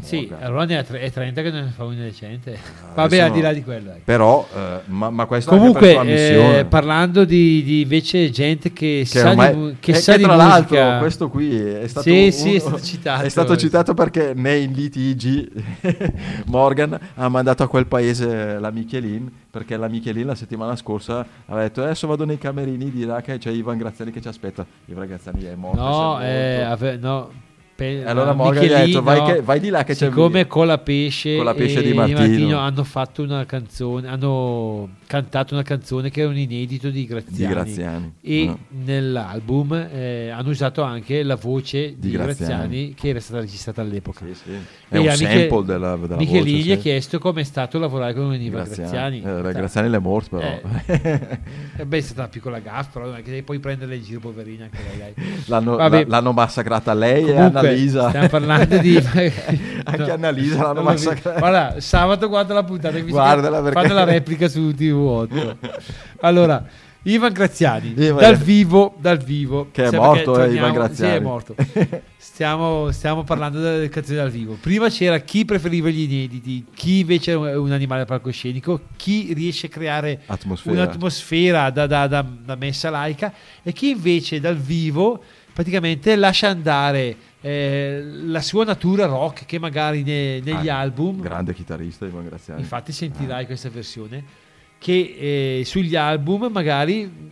Speaker 2: Sì, allora ne ha tre- è 30 che non ne fa una decente.
Speaker 3: Adesso
Speaker 2: Vabbè, al di là di quello. ecco.
Speaker 3: Però, eh, ma, ma questo
Speaker 2: Comunque, eh, parlando di, di invece gente che,
Speaker 3: che
Speaker 2: sa
Speaker 3: ormai-
Speaker 2: di, mu- che
Speaker 3: e
Speaker 2: sa
Speaker 3: che
Speaker 2: di
Speaker 3: tra l'altro questo qui è stato,
Speaker 2: Sì, sì,
Speaker 3: un-
Speaker 2: è stato citato.
Speaker 3: è stato citato perché nei litigi Morgan ha mandato a quel paese la Michelin perché la Michelin la settimana scorsa aveva detto adesso vado nei camerini di là che c'è Ivan Graziani che ci aspetta Ivan Graziani è morto
Speaker 2: No,
Speaker 3: è
Speaker 2: eh, ave- no. Pe-
Speaker 3: E allora Morgan gli ha detto, vai che- vai di là che c'è-
Speaker 2: Siccome con la pesce,
Speaker 3: con la pesce
Speaker 2: e
Speaker 3: di Martino.
Speaker 2: hanno fatto una canzone, hanno cantato una canzone che era un inedito di Graziani.
Speaker 3: Di Graziani,
Speaker 2: E
Speaker 3: no.
Speaker 2: nell'album eh, hanno usato anche la voce di,
Speaker 3: Di
Speaker 2: Graziani.
Speaker 3: Graziani.
Speaker 2: che era stata registrata all'epoca.
Speaker 3: Sì, sì. È un
Speaker 2: a
Speaker 3: sample della- della
Speaker 2: Michelin
Speaker 3: voce,
Speaker 2: gli ha
Speaker 3: sì.
Speaker 2: chiesto come è stato lavorare con Ivan Graziani.
Speaker 3: Eh, Graziani è morto però
Speaker 2: eh, eh, beh, è stata una piccola gaffa, però che devi poi prenderla in giro, poverina. Anche lei,
Speaker 3: l'hanno, la- l'hanno massacrata lei e
Speaker 2: Comunque,
Speaker 3: Annalisa
Speaker 2: Stiamo parlando di.
Speaker 3: Anche Annalisa l'hanno massacrata.
Speaker 2: Guarda, sabato guarda la puntata.
Speaker 3: Guardala perché-
Speaker 2: Fanno la replica su TV8. Allora, Ivan Graziani,
Speaker 3: Ivan-
Speaker 2: dal vivo, dal vivo.
Speaker 3: Che è morto,
Speaker 2: perché
Speaker 3: eh, Ivan
Speaker 2: torniamo-
Speaker 3: Graziani.
Speaker 2: Sì, è morto. Stiamo, stiamo parlando delle canzoni dal vivo. Prima c'era chi preferiva gli inediti, chi invece è un- animale palcoscenico, chi riesce a creare
Speaker 3: Atmosfera.
Speaker 2: un'atmosfera da, da- da- da messa laica e chi invece dal vivo praticamente lascia andare eh, la sua natura rock che magari ne- negli
Speaker 3: Ah,
Speaker 2: album
Speaker 3: grande chitarrista Ivan Graziani
Speaker 2: infatti sentirai questa versione che eh, sugli album magari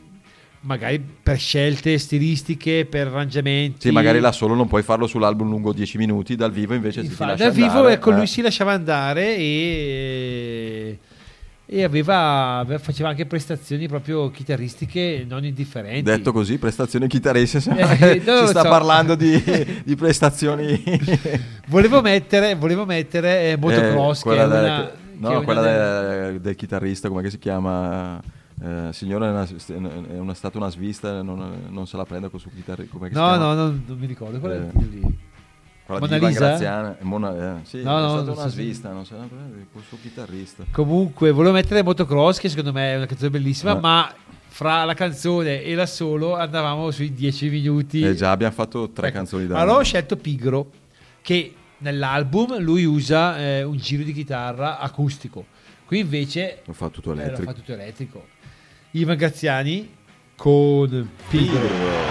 Speaker 2: magari per scelte stilistiche per arrangiamenti
Speaker 3: Sì, magari là solo non puoi farlo sull'album lungo 10 minuti, dal vivo invece si ti
Speaker 2: Infatti,
Speaker 3: lascia
Speaker 2: dal vivo
Speaker 3: andare,
Speaker 2: ecco,
Speaker 3: eh.
Speaker 2: lui si lasciava andare e, e aveva, aveva- faceva anche prestazioni proprio chitarristiche non indifferenti
Speaker 3: Detto così, prestazioni chitarristiche,
Speaker 2: Eh, non
Speaker 3: si sta
Speaker 2: so.
Speaker 3: parlando di, di prestazioni...
Speaker 2: volevo mettere, volevo mettere eh, Motocross
Speaker 3: Eh,
Speaker 2: che è una,
Speaker 3: no,
Speaker 2: che è una
Speaker 3: quella del, del chitarrista, come si chiama? Eh, signore, è, una, è una- stata una svista, non, non se la prende con suo chitarrista.
Speaker 2: No
Speaker 3: chiama?
Speaker 2: no non, mi ricordo qual è
Speaker 3: Eh,
Speaker 2: lì
Speaker 3: Quella
Speaker 2: Mona Lisa?
Speaker 3: Graziani, eh, Mona- eh, sì,
Speaker 2: No,
Speaker 3: è
Speaker 2: no,
Speaker 3: stata
Speaker 2: non
Speaker 3: una svista, non se la prende con il suo chitarrista.
Speaker 2: Comunque, volevo mettere Motocross, che secondo me è una canzone bellissima,
Speaker 3: Ah.
Speaker 2: ma fra la canzone e la solo andavamo sui 10 minuti.
Speaker 3: Eh, già abbiamo fatto tre
Speaker 2: Ecco,
Speaker 3: canzoni da
Speaker 2: Allora ho scelto Pigro, che nell'album lui usa eh, un giro di chitarra acustico. Qui invece
Speaker 3: Lo fa tutto
Speaker 2: eh,
Speaker 3: elettrico.
Speaker 2: fa tutto elettrico. Ivan Graziani con Pigro.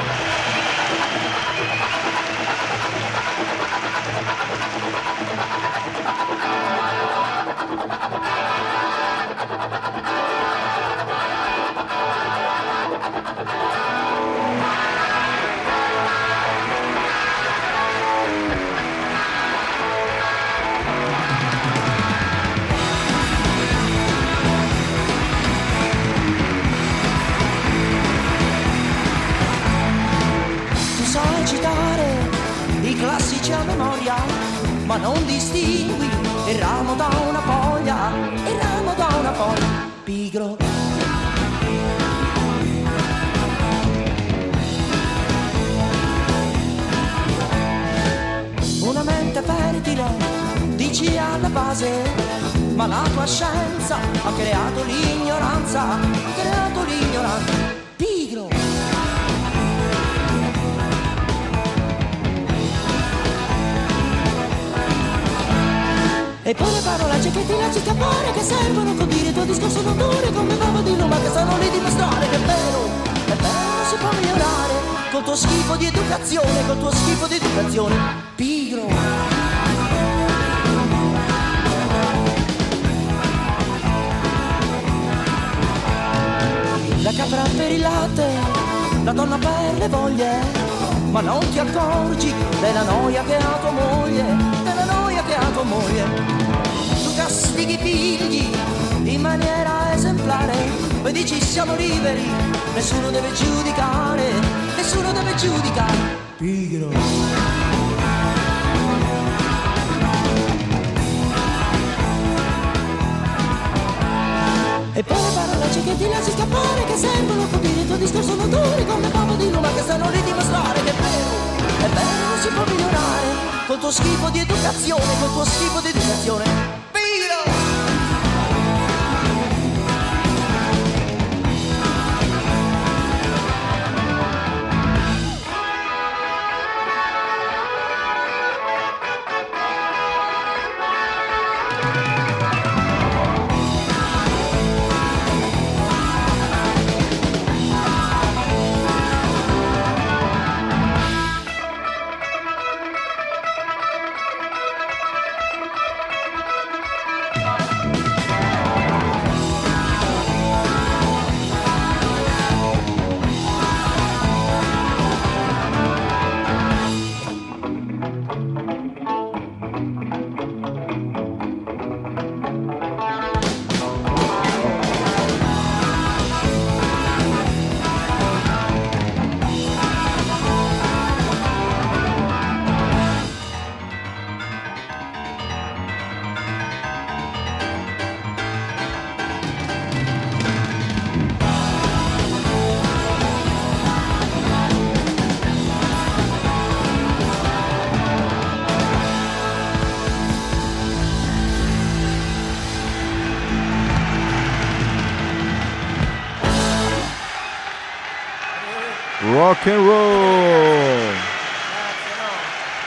Speaker 3: Rock and roll.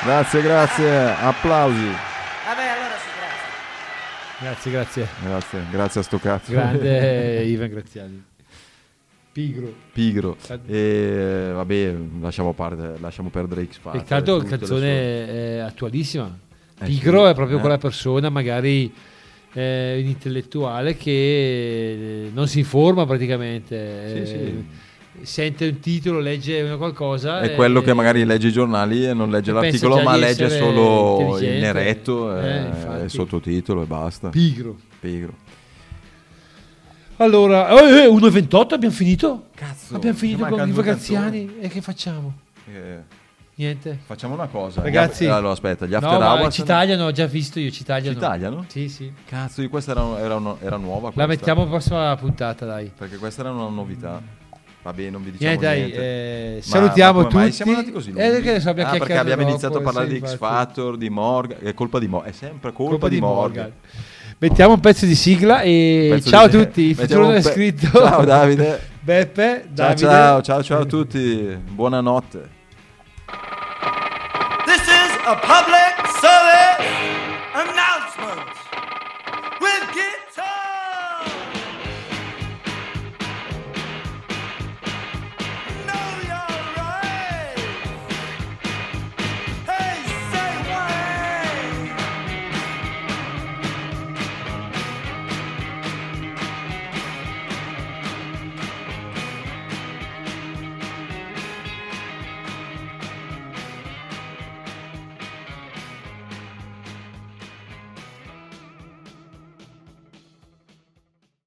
Speaker 3: Grazie, grazie. Applausi.
Speaker 7: Vabbè, allora sì,
Speaker 2: Grazie,
Speaker 7: grazie.
Speaker 2: grazie.
Speaker 3: Grazie, grazie a sto cazzo.
Speaker 2: Grande Ivan Graziani. Pigro.
Speaker 3: Pigro. E vabbè, lasciamo, parte, lasciamo perdere X Factor.
Speaker 2: E
Speaker 3: le
Speaker 2: canzone è attualissima.
Speaker 3: Eh,
Speaker 2: Pigro
Speaker 3: sì.
Speaker 2: è proprio
Speaker 3: Eh.
Speaker 2: quella persona, magari eh, un intellettuale che non si informa praticamente.
Speaker 3: Sì,
Speaker 2: eh,
Speaker 3: sì.
Speaker 2: Sente un titolo, legge una qualcosa.
Speaker 3: È
Speaker 2: e-
Speaker 3: quello che magari legge i giornali e non legge
Speaker 2: e
Speaker 3: l'articolo, ma legge solo il neretto
Speaker 2: Eh,
Speaker 3: e
Speaker 2: infatti.
Speaker 3: il sottotitolo e basta.
Speaker 2: Pigro.
Speaker 3: Pigro.
Speaker 2: Allora, eh, eh, 1,28 abbiamo finito?
Speaker 3: Cazzo,
Speaker 2: abbiamo finito con i Graziani e che facciamo?
Speaker 3: Eh,
Speaker 2: Niente.
Speaker 3: Facciamo una cosa.
Speaker 2: Ragazzi,
Speaker 3: Gli allora aspetta, gli
Speaker 2: no,
Speaker 3: after
Speaker 2: ma
Speaker 3: hours
Speaker 2: ci tagliano, ho già visto io, ci tagliano.
Speaker 3: Ci tagliano?
Speaker 2: Sì, sì.
Speaker 3: Cazzo, di questa era, era, una- era nuova.
Speaker 2: La
Speaker 3: questa.
Speaker 2: mettiamo prossima puntata, dai.
Speaker 3: Perché questa era una novità. Va bene, non vi diciamo
Speaker 2: Niente, dai,
Speaker 3: niente.
Speaker 2: eh,
Speaker 3: Ma-
Speaker 2: salutiamo
Speaker 3: ma mai
Speaker 2: tutti.
Speaker 3: Siamo andati così
Speaker 2: Eh,
Speaker 3: lunghi?
Speaker 2: che ne so, abbiamo
Speaker 3: ah, perché abbiamo
Speaker 2: troppo,
Speaker 3: iniziato a parlare
Speaker 2: sì,
Speaker 3: di X. Factor, di Morgan. È colpa di Morgan. È sempre colpa,
Speaker 2: Colpa di
Speaker 3: Morgan.
Speaker 2: Morgan. Mettiamo un pezzo di sigla e
Speaker 3: Pezzo
Speaker 2: ciao
Speaker 3: di-
Speaker 2: a tutti.
Speaker 3: Pe-
Speaker 2: scritto.
Speaker 3: Ciao Davide.
Speaker 2: Beppe,
Speaker 3: Ciao
Speaker 2: Davide.
Speaker 3: ciao, ciao ciao a tutti. Buonanotte.
Speaker 1: This is a public